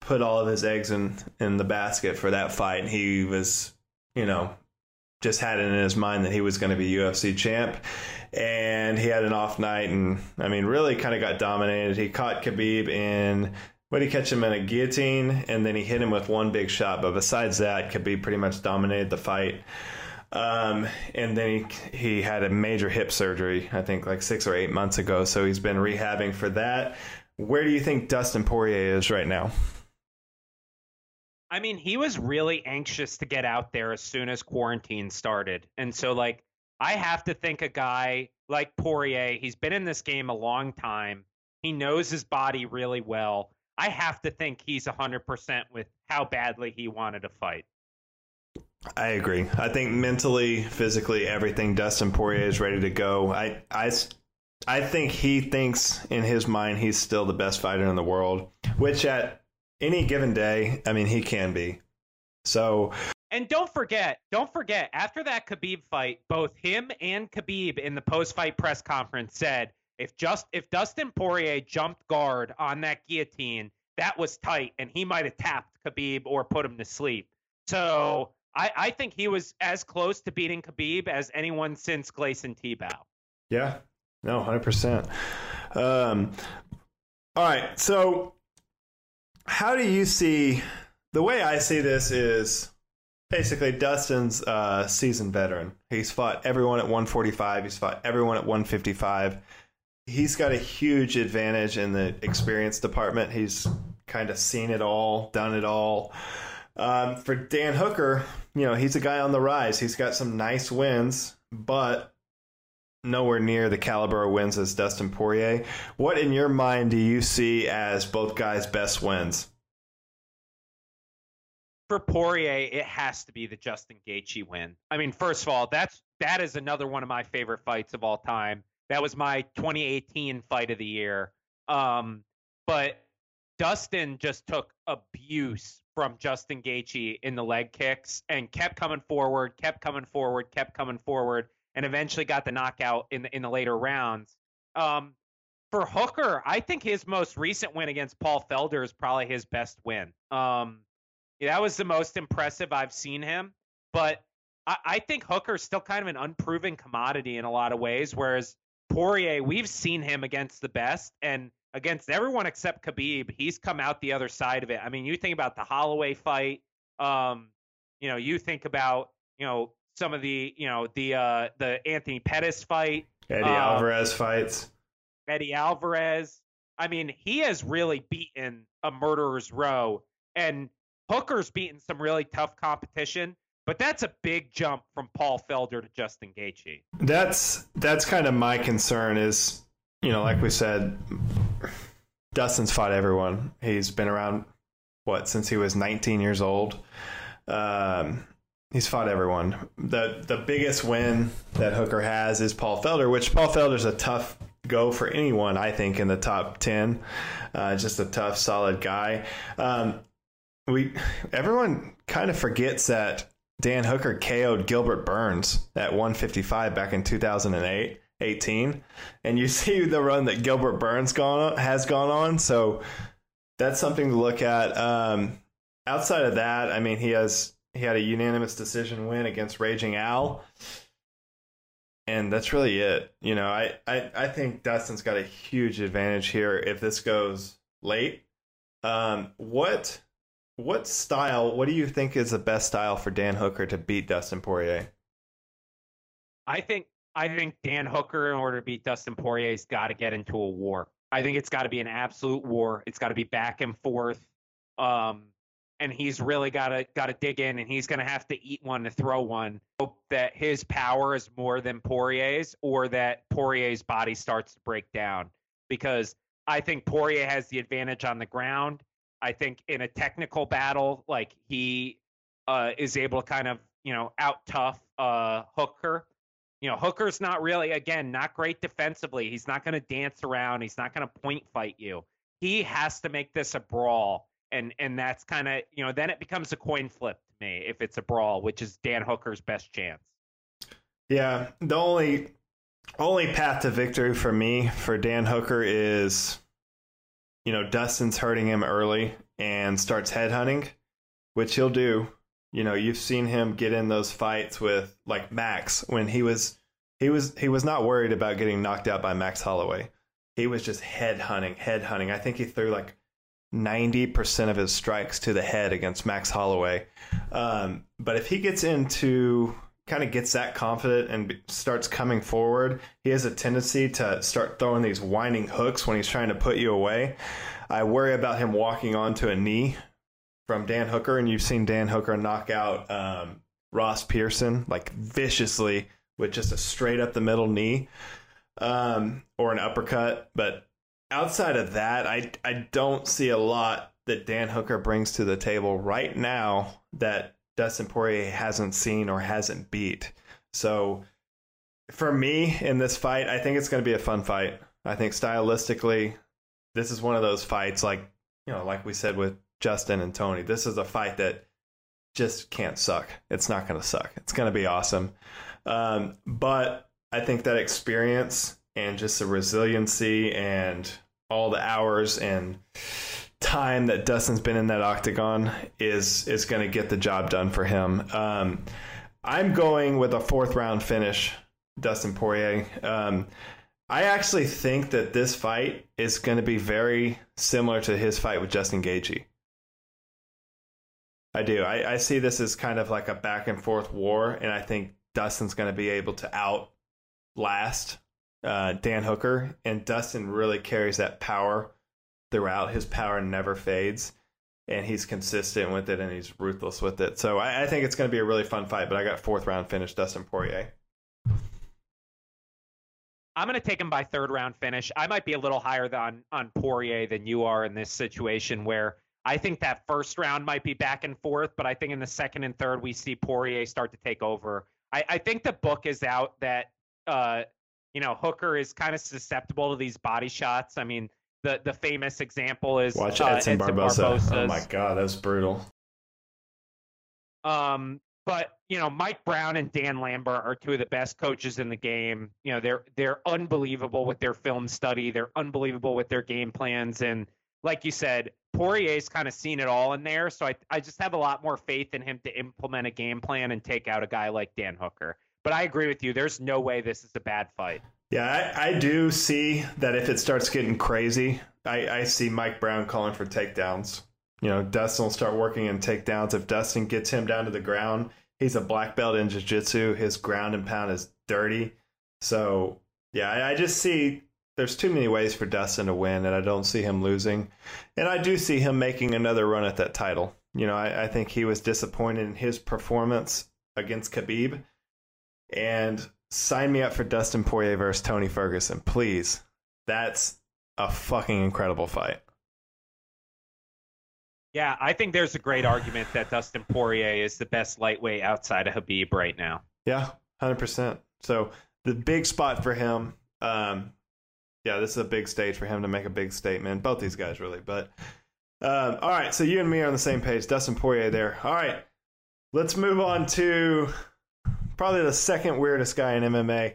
put all of his eggs in in the basket for that fight. He was, you know, just had it in his mind that he was going to be UFC champ. And he had an off night and, I mean, really kind of got dominated. He caught Khabib in, what did he catch him in a guillotine? And then he hit him with one big shot. But besides that, Khabib pretty much dominated the fight. Um, and then he, he had a major hip surgery, I think like six or eight months ago. So he's been rehabbing for that. Where do you think Dustin Poirier is right now? I mean, he was really anxious to get out there as soon as quarantine started. And so, like, I have to think a guy like Poirier, he's been in this game a long time. He knows his body really well. I have to think he's 100% with how badly he wanted to fight. I agree. I think mentally, physically, everything Dustin Poirier is ready to go. I, I, I think he thinks in his mind he's still the best fighter in the world, which at any given day, I mean, he can be. So. And don't forget, don't forget, after that Khabib fight, both him and Khabib in the post-fight press conference said if just if Dustin Poirier jumped guard on that guillotine, that was tight, and he might have tapped Khabib or put him to sleep. So I, I think he was as close to beating Khabib as anyone since Gleison Tibau. Yeah, no, hundred percent. Um, all right, so how do you see the way I see this is basically Dustin's uh, seasoned veteran. He's fought everyone at 145. He's fought everyone at 155. He's got a huge advantage in the experience department. He's kind of seen it all, done it all. Um, for Dan Hooker, you know, he's a guy on the rise. He's got some nice wins, but nowhere near the caliber of wins as Dustin Poirier. What in your mind do you see as both guys' best wins? For Poirier, it has to be the Justin Gaethje win. I mean, first of all, that's that is another one of my favorite fights of all time. That was my 2018 fight of the year. Um, but Dustin just took abuse from Justin Gaethje in the leg kicks and kept coming forward, kept coming forward, kept coming forward and eventually got the knockout in the in the later rounds. Um, for Hooker, I think his most recent win against Paul Felder is probably his best win. Um, that was the most impressive I've seen him. But I, I think Hooker's still kind of an unproven commodity in a lot of ways, whereas Poirier, we've seen him against the best and against everyone except Khabib, he's come out the other side of it. I mean, you think about the Holloway fight, um, you know, you think about, you know, some of the you know the uh, the Anthony Pettis fight, Eddie um, Alvarez fights, Eddie Alvarez. I mean, he has really beaten a murderer's row, and Hooker's beaten some really tough competition. But that's a big jump from Paul Felder to Justin Gaethje. That's that's kind of my concern. Is you know, like we said, Dustin's fought everyone. He's been around what since he was 19 years old. Um, He's fought everyone. the The biggest win that Hooker has is Paul Felder, which Paul Felder's a tough go for anyone. I think in the top ten, uh, just a tough, solid guy. Um, we everyone kind of forgets that Dan Hooker KO'd Gilbert Burns at 155 back in 2008. 18 and you (laughs) see the run that Gilbert Burns gone on, has gone on so that's something to look at um, outside of that I mean he has he had a unanimous decision win against Raging Al. And that's really it. You know, I, I, I think Dustin's got a huge advantage here if this goes late. Um, what what style, what do you think is the best style for Dan Hooker to beat Dustin Poirier? I think I think Dan Hooker, in order to beat Dustin Poirier, has got to get into a war. I think it's got to be an absolute war. It's got to be back and forth. Um, and he's really got to got to dig in, and he's going to have to eat one to throw one. Hope that his power is more than Poirier's, or that Poirier's body starts to break down. Because I think Poirier has the advantage on the ground. I think in a technical battle, like he uh, is able to kind of you know out tough uh, Hooker. You know, Hooker's not really again not great defensively. He's not going to dance around. He's not going to point fight you. He has to make this a brawl and and that's kind of you know then it becomes a coin flip to me if it's a brawl, which is Dan Hooker's best chance. Yeah, the only only path to victory for me for Dan Hooker is, you know, Dustin's hurting him early and starts headhunting, which he'll do. You know, you've seen him get in those fights with like Max when he was he was he was not worried about getting knocked out by Max Holloway. He was just head hunting, head hunting. I think he threw like 90% of his strikes to the head against Max Holloway. Um, but if he gets into kind of gets that confident and starts coming forward, he has a tendency to start throwing these winding hooks when he's trying to put you away. I worry about him walking onto a knee from Dan Hooker, and you've seen Dan Hooker knock out um, Ross Pearson like viciously with just a straight up the middle knee um, or an uppercut. But outside of that, I I don't see a lot that Dan Hooker brings to the table right now that Dustin Poirier hasn't seen or hasn't beat. So for me in this fight, I think it's going to be a fun fight. I think stylistically, this is one of those fights like you know, like we said with Justin and Tony. This is a fight that just can't suck. It's not going to suck. It's going to be awesome. Um, but I think that experience and just the resiliency and all the hours and time that Dustin's been in that octagon is is going to get the job done for him. Um, I'm going with a fourth round finish, Dustin Poirier. Um, I actually think that this fight is going to be very similar to his fight with Justin Gaethje. I do. I, I see this as kind of like a back and forth war, and I think Dustin's going to be able to outlast uh, Dan Hooker, and Dustin really carries that power throughout. His power never fades, and he's consistent with it, and he's ruthless with it. So I, I think it's going to be a really fun fight. But I got fourth round finish, Dustin Poirier. I'm going to take him by third round finish. I might be a little higher on on Poirier than you are in this situation, where I think that first round might be back and forth, but I think in the second and third we see Poirier start to take over. I, I think the book is out that uh, you know, Hooker is kind of susceptible to these body shots. I mean, the the famous example is watch uh, Edson, Edson Barboza. Oh my god, that's brutal. Um, but you know, Mike Brown and Dan Lambert are two of the best coaches in the game. You know, they're they're unbelievable with their film study. They're unbelievable with their game plans, and like you said, Poirier's kind of seen it all in there. So I I just have a lot more faith in him to implement a game plan and take out a guy like Dan Hooker. But I agree with you. There's no way this is a bad fight. Yeah, I, I do see that if it starts getting crazy, I, I see Mike Brown calling for takedowns. You know, Dustin will start working in takedowns. If Dustin gets him down to the ground, he's a black belt in jiu-jitsu. His ground and pound is dirty. So, yeah, I, I just see there's too many ways for Dustin to win, and I don't see him losing. And I do see him making another run at that title. You know, I, I think he was disappointed in his performance against Khabib and sign me up for Dustin Poirier versus Tony Ferguson, please. That's a fucking incredible fight. Yeah, I think there's a great argument that Dustin Poirier is the best lightweight outside of Habib right now. Yeah, hundred percent. So the big spot for him. Um, yeah, this is a big stage for him to make a big statement. Both these guys really, but um, all right. So you and me are on the same page. Dustin Poirier there. All right, let's move on to probably the second weirdest guy in MMA.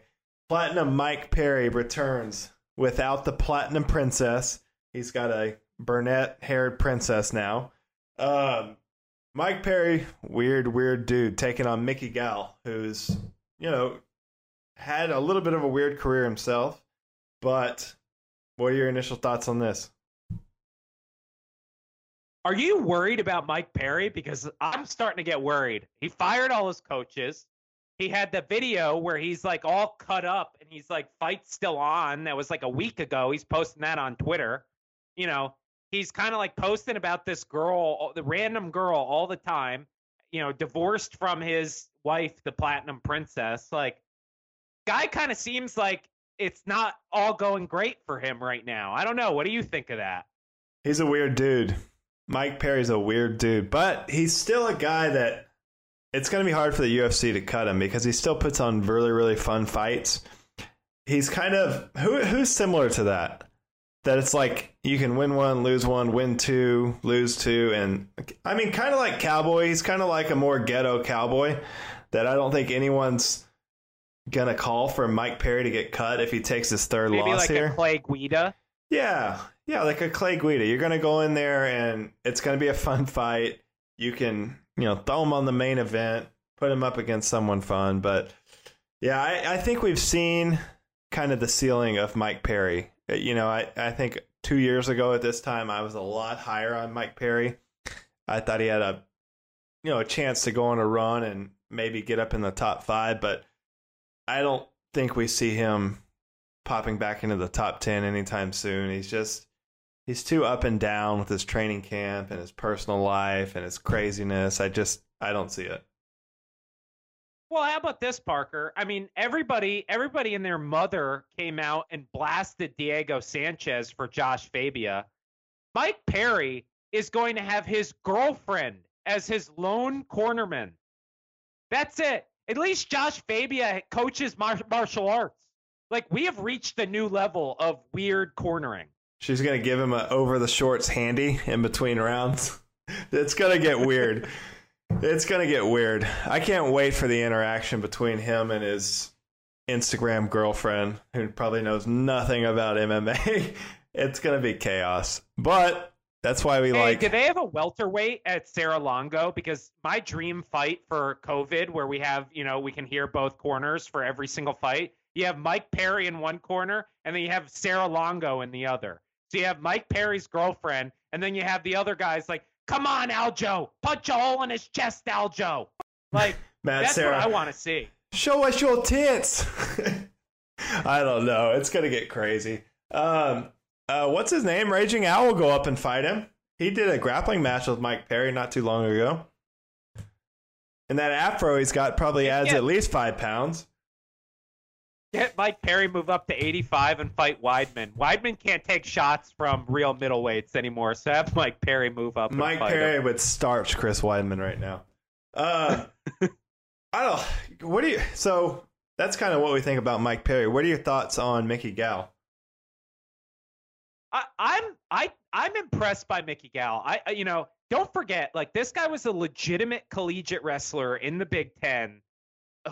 Platinum Mike Perry returns without the Platinum Princess. He's got a brunette haired princess now. Um, Mike Perry, weird, weird dude, taking on Mickey Gall, who's, you know, had a little bit of a weird career himself. But what are your initial thoughts on this? Are you worried about Mike Perry? Because I'm starting to get worried. He fired all his coaches he had the video where he's like all cut up and he's like fight still on. That was like a week ago. He's posting that on Twitter. You know, he's kind of like posting about this girl, the random girl, all the time. You know, divorced from his wife, the Platinum Princess. Like, guy kind of seems like it's not all going great for him right now. I don't know. What do you think of that? He's a weird dude. Mike Perry's a weird dude, but he's still a guy that it's going to be hard for the UFC to cut him because he still puts on really, really fun fights. He's kind of who who's similar to that. That it's like you can win one, lose one, win two, lose two, and I mean, kind of like Cowboy. He's kind of like a more ghetto Cowboy that I don't think anyone's gonna call for Mike Perry to get cut if he takes his third Maybe loss like here. a Clay Guida. Yeah, yeah, like a Clay Guida. You're gonna go in there and it's gonna be a fun fight. You can, you know, throw him on the main event, put him up against someone fun. But yeah, I, I think we've seen kind of the ceiling of Mike Perry. Uh, You know, I, I think two years ago at this time I was a lot higher on Mike Perry. I thought he had a you know, a chance to go on a run and maybe get up in the top five, but I don't think we see him popping back into the top 10 anytime soon. He's just he's too up and down with his training camp and his personal life and his craziness. I just I don't see it. Well, how about this, Parker? I mean, everybody, everybody and their mother came out and blasted Diego Sanchez for Josh Fabia. Mike Perry is going to have his girlfriend as his lone cornerman. That's it. At least Josh Fabia coaches mar- martial arts. Like we have reached a new level of weird cornering. She's gonna give him a over the shorts handy in between rounds. (laughs) It's gonna get weird. it's gonna get weird. I can't wait for the interaction between him and his Instagram girlfriend, who probably knows nothing about MMA. (laughs) it's gonna be chaos. But that's why we Hey, like do they have a welterweight at Serra-Longo? Because my dream fight for COVID, where we have, you know, we can hear both corners for every single fight. You have Mike Perry in one corner, and then you have Serra-Longo in the other. So you have Mike Perry's girlfriend, and then you have the other guys like, "Come on, Aljo, punch a hole in his chest, Aljo." Like (laughs) Matt that's Serra. what I want to see. Show us your tits. (laughs) I don't know. It's gonna get crazy. Um, uh, what's his name? Raging Al will go up and fight him. He did a grappling match with Mike Perry not too long ago. And that afro he's got probably adds Yeah. at least five pounds. Get Mike Perry move up to 85 and fight Weidman. Weidman can't take shots from real middleweights anymore, so have Mike Perry move up. Mike and fight Perry him. would starch Chris Weidman right now. Uh, (laughs) I don't. What do you? So that's kind of what we think about Mike Perry. What are your thoughts on Mickey Gall? I, I'm I I'm impressed by Mickey Gall. I I- you know don't forget like this guy was a legitimate collegiate wrestler in the Big Ten,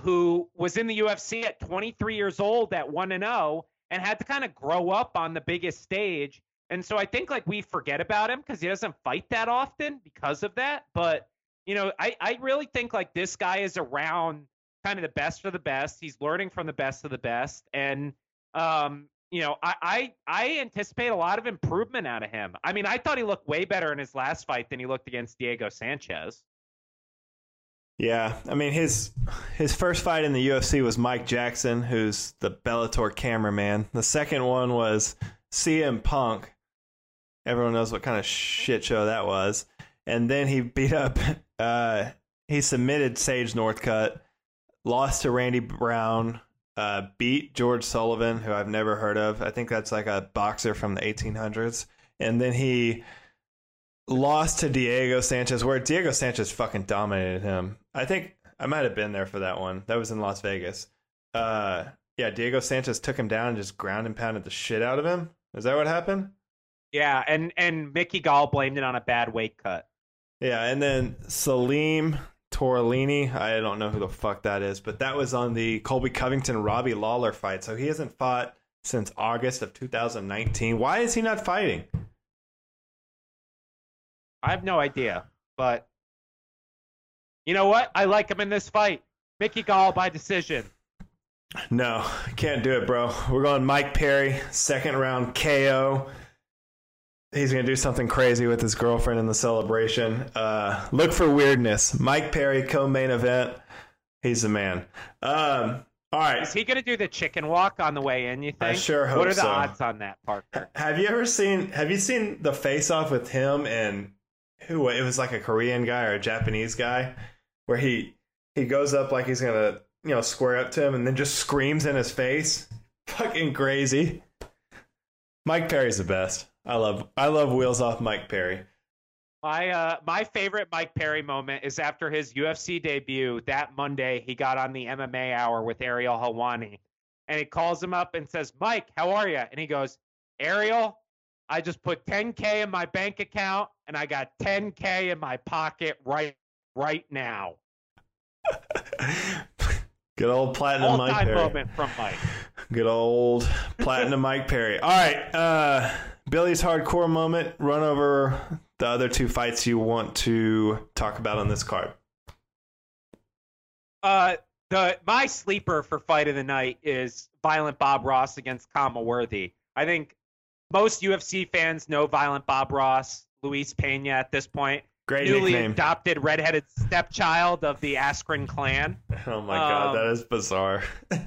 who was in the UFC at 23 years old at one and zero and had to kind of grow up on the biggest stage. And so I think like we forget about him because he doesn't fight that often because of that. But you know I I really think like this guy is around kind of the best of the best. He's learning from the best of the best and um you know, I, I I anticipate a lot of improvement out of him. I mean, I thought he looked way better in his last fight than he looked against Diego Sanchez. Yeah, I mean his his first fight in the UFC was Mike Jackson, who's the Bellator cameraman. The second one was CM Punk. Everyone knows what kind of shit show that was. And then he beat up (laughs) uh he submitted Sage Northcutt, lost to Randy Brown, uh, beat George Sullivan, who I've never heard of. I think that's like a boxer from the 1800s. And then he lost to Diego Sanchez, where Diego Sanchez fucking dominated him. I think I might have been there for that one. That was in Las Vegas. Uh, yeah, Diego Sanchez took him down and just ground and pounded the shit out of him. Is that what happened? Yeah, and and Mickey Gall blamed it on a bad weight cut. Yeah, and then Salim Touahri, I don't know who the fuck that is, but that was on the Colby Covington Robbie Lawler fight. So he hasn't fought since August of 2019. Why is he not fighting? I have no idea, but you know what? I like him in this fight. Mickey Gall by decision. No, can't do it, bro. We're going Mike Perry, second round KO. He's gonna do something crazy with his girlfriend in the celebration. Uh, look for weirdness. Mike Perry co-main event. He's the man. Um, all right. Is he going to do the chicken walk on the way in? You think? I sure hope What are the so. odds on that, Parker? Have you ever seen? Have you seen the face off with him and who? It was like a Korean guy or a Japanese guy, where he he goes up like he's gonna you know square up to him and then just screams in his face. (laughs) Fucking crazy. Mike Perry's the best. I love I love wheels off Mike Perry. My uh, my favorite Mike Perry moment is after his UFC debut that Monday. He got on the MMA Hour with Ariel Helwani, and he calls him up and says, "Mike, how are you?" And he goes, "Ariel, I just put 10k in my bank account, and I got 10k in my pocket right right now." (laughs) Good old platinum All Mike time Perry. moment from Mike. Good old platinum Mike Perry. All right, uh, Billy's hardcore moment. Run over the other two fights you want to talk about on this card. Uh, the my sleeper for fight of the night is Violent Bob Ross against Khama Worthy. I think most UFC fans know Violent Bob Ross, Luis Pena at this point, Great newly nickname. adopted redheaded stepchild of the Askren clan. (laughs) Oh my god, Um, that is bizarre. (laughs)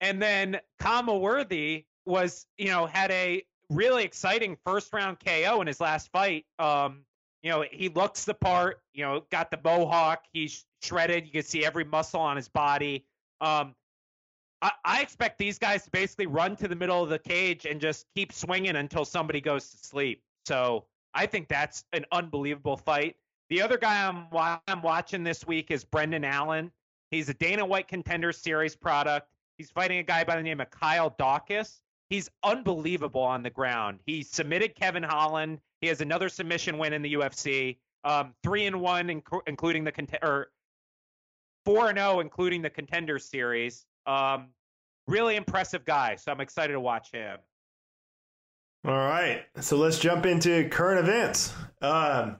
And then Khama Worthy was, you know, had a really exciting first round KO in his last fight. Um, you know, he looks the part, you know, got the mohawk, he's shredded, you can see every muscle on his body. Um, I, I expect these guys to basically run to the middle of the cage and just keep swinging until somebody goes to sleep. So I think that's an unbelievable fight. The other guy I'm, I'm watching this week is Brendan Allen. He's a Dana White Contender Series product. He's fighting a guy by the name of Kyle Daukaus. He's unbelievable on the ground. He submitted Kevin Holland. He has another submission win in the UFC. Um, three and one, inc- including the cont- or four and zero, including the Contender Series. Um, really impressive guy. So I'm excited to watch him. All right, so let's jump into current events. Um,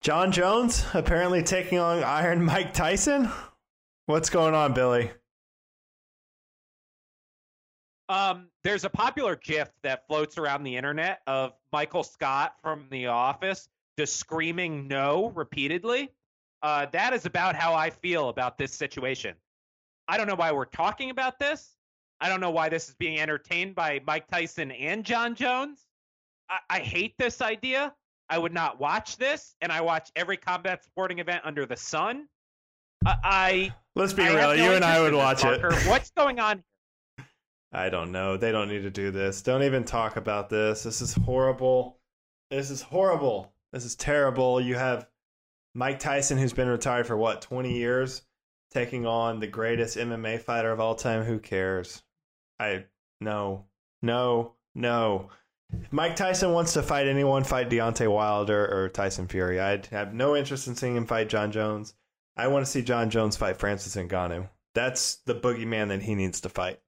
John Jones apparently taking on Iron (laughs) Mike Tyson. What's going on, Billy? Um, there's a popular GIF that floats around the internet of Michael Scott from The Office just screaming no repeatedly. Uh, that is about how I feel about this situation. I don't know why we're talking about this. I don't know why this is being entertained by Mike Tyson and John Jones. I, I hate this idea. I would not watch this, and I watch every combat sporting event under the sun. I, I Let's be I real. no you and I would watch it. What's going on? (laughs) I don't know. They don't need to do this. Don't even talk about this. This is horrible. This is horrible. This is terrible. You have Mike Tyson, who's been retired for what, 20 years, taking on the greatest MMA fighter of all time. Who cares? I, no, no, no. If Mike Tyson wants to fight anyone, fight Deontay Wilder or Tyson Fury. I'd have no interest in seeing him fight John Jones. I want to see John Jones fight Francis Ngannou. That's the boogeyman that he needs to fight.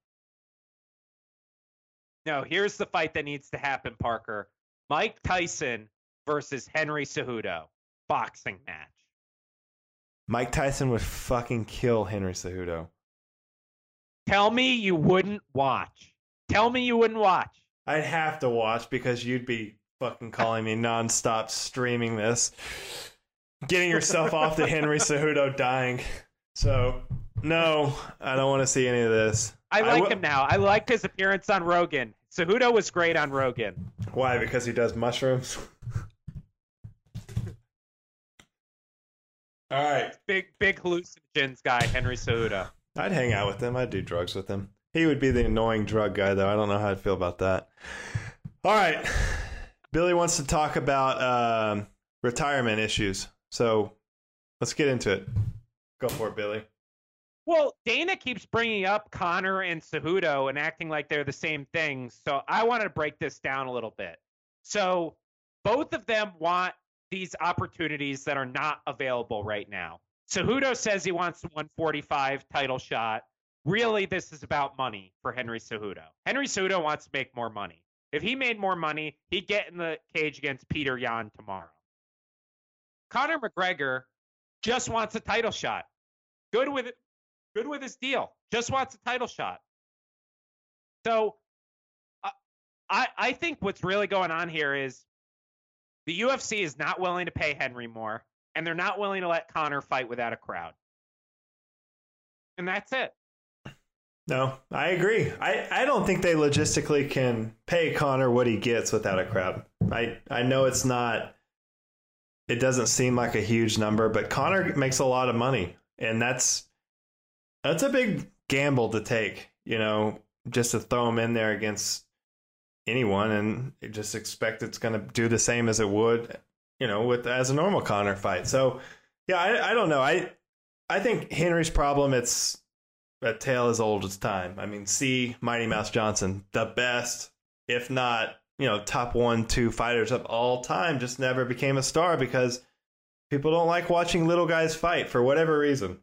No, here's the fight that needs to happen, Parker. Mike Tyson versus Henry Cejudo. Boxing match. Mike Tyson would fucking kill Henry Cejudo. Tell me you wouldn't watch. Tell me you wouldn't watch. I'd have to watch because you'd be fucking calling me nonstop streaming this. Getting yourself off to Henry (laughs) Cejudo dying. So, no, I don't want to see any of this. I like will- him now. I liked his appearance on Rogan. Cejudo was great on Rogan. Why? Because he does mushrooms? (laughs) All right. Big, big hallucinogens guy, Henry Cejudo. I'd hang out with him. I'd do drugs with him. He would be the annoying drug guy, though. I don't know how I'd feel about that. All right. Billy wants to talk about um, retirement issues. So let's get into it. Go for it, Billy. Well, Dana keeps bringing up Conor and Cejudo and acting like they're the same thing. So I wanted to break this down a little bit. So both of them want these opportunities that are not available right now. Cejudo says he wants the 145 title shot. Really, this is about money for Henry Cejudo. Henry Cejudo wants to make more money. If he made more money, he'd get in the cage against Petr Yan tomorrow. Conor McGregor just wants a title shot. Good with it good with his deal. Just wants a title shot. So, uh, I I think what's really going on here is the UFC is not willing to pay Henry more, and they're not willing to let Conor fight without a crowd. and that's it. No, I agree. I, I don't think they logistically can pay Conor what he gets without a crowd. I I know it's not it doesn't seem like a huge number, but Connor makes a lot of money and that's that's a big gamble to take, you know, just to throw him in there against anyone and just expect it's going to do the same as it would, you know, with as a normal Conor fight. So, yeah, I I don't know. I I think Henry's problem it's a tale as old as time. I mean, see Mighty Mouse Johnson, the best, if not, you know, top one, two fighters of all time, just never became a star because people don't like watching little guys fight for whatever reason.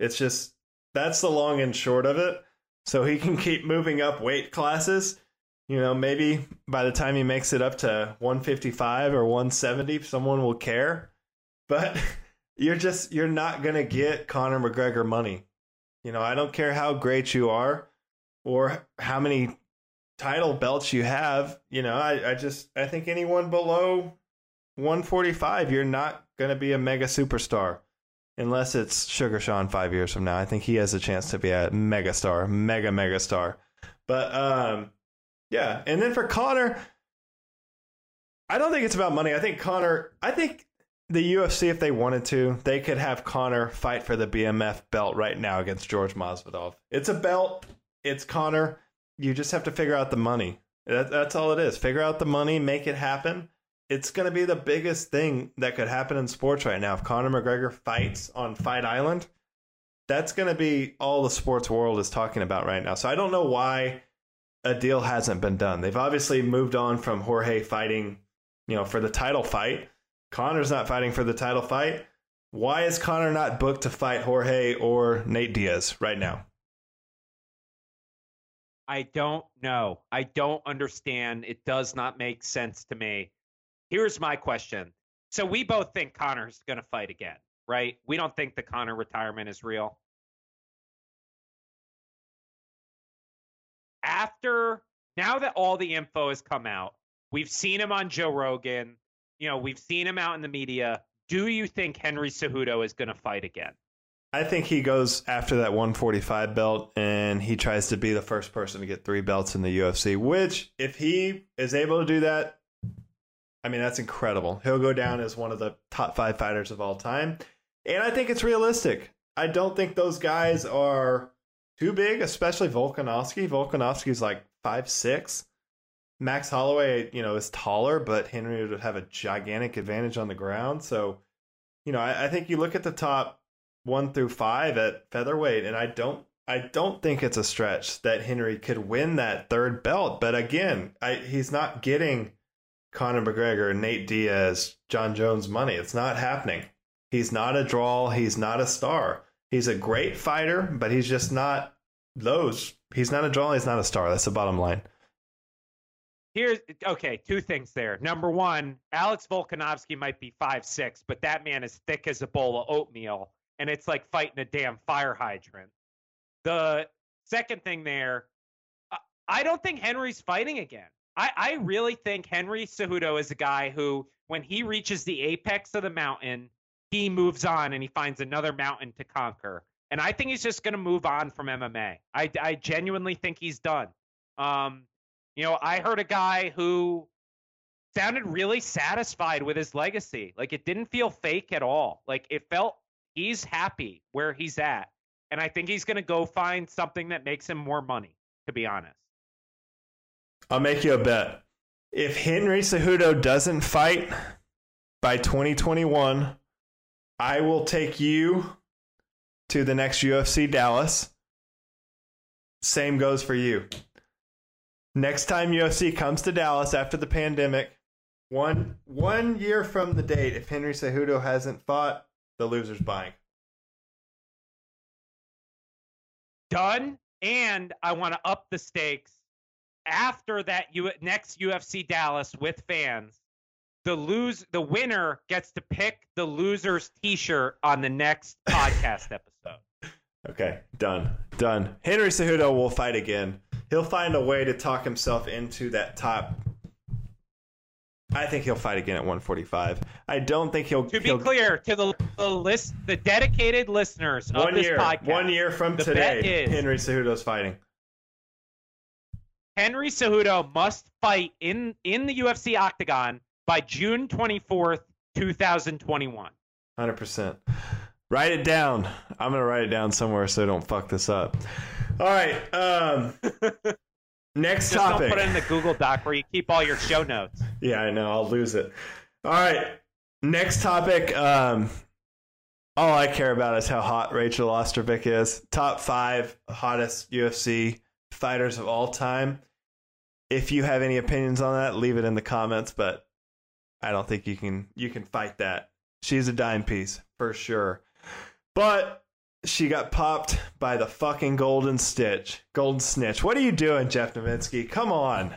It's just that's the long and short of it. So he can keep moving up weight classes. You know, maybe by the time he makes it up to 155 or 170, someone will care. But (laughs) you're just you're not gonna get Conor McGregor money you know, I don't care how great you are or how many title belts you have. You know, I, I just I think anyone below 145, you're not going to be a mega superstar unless it's Sugar Sean five years from now. I think he has a chance to be a mega star, mega mega star. But um, yeah, and then for Conor, I don't think it's about money. I think Conor. I think the UFC, if they wanted to, they could have Conor fight for the BMF belt right now against George Masvidal. It's a belt. It's Conor. You just have to figure out the money. That, that's all it is. Figure out the money, make it happen. It's going to be the biggest thing that could happen in sports right now. If Conor McGregor fights on Fight Island, that's going to be all the sports world is talking about right now. So I don't know why a deal hasn't been done. They've obviously moved on from Jorge fighting, you know, for the title fight Conor's not fighting for the title fight. Why is Conor not booked to fight Jorge or Nate Diaz right now? I don't know. I don't understand. It does not make sense to me. Here's my question. So we both think Conor's going to fight again, right? We don't think the Conor retirement is real. After now that all the info has come out, we've seen him on Joe Rogan you know, we've seen him out in the media. Do you think Henry Cejudo is going to fight again? I think he goes after that 145 belt and he tries to be the first person to get three belts in the UFC, which, if he is able to do that, I mean, that's incredible. He'll go down as one of the top five fighters of all time. And I think it's realistic. I don't think those guys are too big, especially Volkanovski. Volkanovski's like five six. Max Holloway, you know, is taller, but Henry would have a gigantic advantage on the ground. So, you know, I, I think you look at the top one through five at featherweight, and I don't I don't think it's a stretch that Henry could win that third belt. But again, I, he's not getting Conor McGregor, Nate Diaz, John Jones money. It's not happening. He's not a draw. He's not a star. He's a great fighter, but he's just not those. He's not a draw. He's not a star. That's the bottom line. Here's okay, two things there. Number one, Alex Volkanovski might be five six, but that man is thick as a bowl of oatmeal, and it's like fighting a damn fire hydrant. The second thing there, I don't think Henry's fighting again. I, I really think Henry Cejudo is a guy who, when he reaches the apex of the mountain, he moves on and he finds another mountain to conquer. And I think he's just going to move on from MMA. I, I genuinely think he's done. Um, you know, I heard a guy who sounded really satisfied with his legacy. Like it didn't feel fake at all. Like it felt he's happy where he's at. And I think he's going to go find something that makes him more money, to be honest. I'll make you a bet. If Henry Cejudo doesn't fight by 2021, I will take you to the next UFC Dallas. Same goes for you. Next time UFC comes to Dallas after the pandemic, one one year from the date, if Henry Cejudo hasn't fought, the loser's buying. Done. And I want to up the stakes after that U- next UFC Dallas with fans. The lose the winner gets to pick the loser's T-shirt on the next (laughs) podcast episode. Okay, done, done. Henry Cejudo will fight again he'll find a way to talk himself into that top I think he'll fight again at 145. I don't think he'll. To be he'll, clear to the, the list, the dedicated listeners of one this year, podcast, one year from today, is- Henry Cejudo's fighting. Henry Cejudo must fight in in the UFC octagon by June 24th, 2021. Hundred percent. Write it down. I'm gonna write it down somewhere so I don't fuck this up. All right. Um, (laughs) next Just topic. don't put it in the Google Doc where you keep all your show notes. Yeah, I know. I'll lose it. All right. Next topic. Um, all I care about is how hot Rachael Ostovich is. Top five hottest UFC fighters of all time. If you have any opinions on that, leave it in the comments. But I don't think you can you can fight that. She's a dime piece for sure. But she got popped by the fucking golden stitch, golden snitch. What are you doing, Jeff Novitzky? Come on.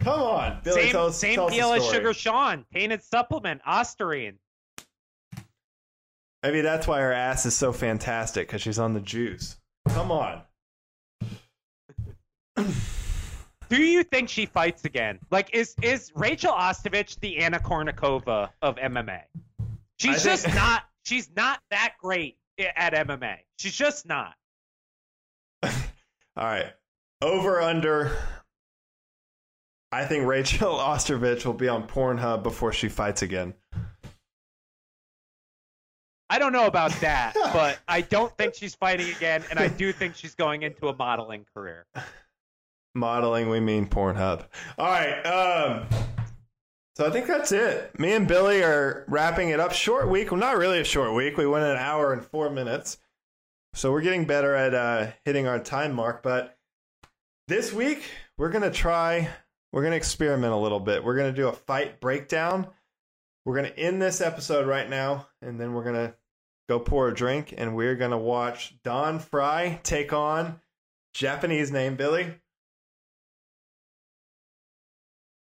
Come on, Billy. same tell us, same tell deal as. Sugar Sean, tainted supplement, Ostarine. Maybe that's why her ass is so fantastic because she's on the juice. Come on. (clears throat) Do you think she fights again? Like, is is Rachael Ostovich the Anna Kournikova of MMA? She's think- just not. She's not that great at MMA. She's just not. (laughs) All right. Over under. I think Rachael (laughs) Ostovich will be on Pornhub before she fights again. I don't know about that, (laughs) but I don't think she's fighting again, and I do think she's going into a modeling career. Modeling, we mean Pornhub. All right. Um, so I think that's it. Me and Billy are wrapping it up. Short week. Well, not really a short week. We went an hour and four minutes. So we're getting better at uh, hitting our time mark. But this week, we're going to try, we're going to experiment a little bit. We're going to do a fight breakdown. We're going to end this episode right now, and then we're going to go pour a drink, and we're going to watch Don Frye take on Japanese name, Billy.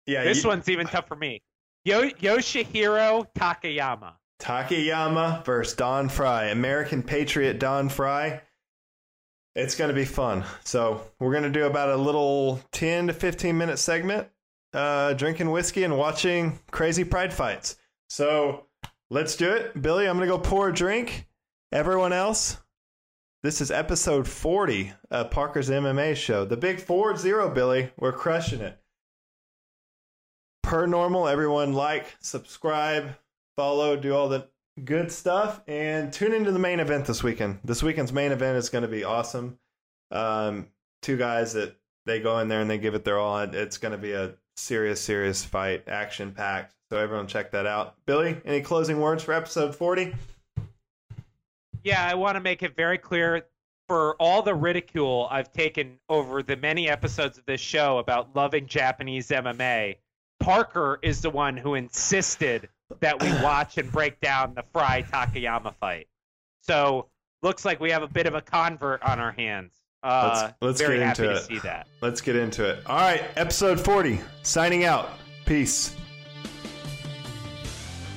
Yeah, This you- one's even tough for me. Yo- Yoshihiro Takayama. Takayama versus Don Frye, American Patriot Don Frye. It's going to be fun. So we're going to do about a little 10 to 15 minute segment, uh, drinking whiskey and watching crazy pride fights. So let's do it. Billy, I'm going to go pour a drink. Everyone else, this is episode 40 of Parker's MMA show. The big 4 0, Billy. We're crushing it. Per normal, everyone like, subscribe, follow, do all the good stuff, and tune into the main event this weekend. This weekend's main event is going to be awesome. Um, two guys that they go in there and they give it their all. It's going to be a serious, serious fight, action packed. So everyone check that out. Billy, any closing words for episode 40? Yeah, I want to make it very clear for all the ridicule I've taken over the many episodes of this show about loving Japanese MMA. Parker is the one who insisted that we (clears throat) watch and break down the Frye Takayama fight. So looks like we have a bit of a convert on our hands. Uh, Let's- let's very get happy into to it. see that. Let's get into it. All right, episode 40, signing out. Peace.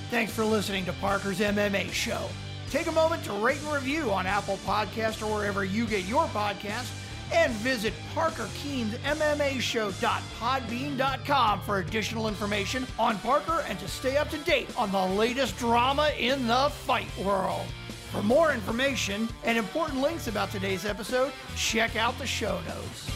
Thanks for listening to Parker's MMA show. Take a moment to rate and review on Apple Podcast or wherever you get your podcast, and visit parkerkeensmmashow.podbean.com for additional information on Parker and to stay up to date on the latest drama in the fight world. For more information and important links about today's episode, check out the show notes.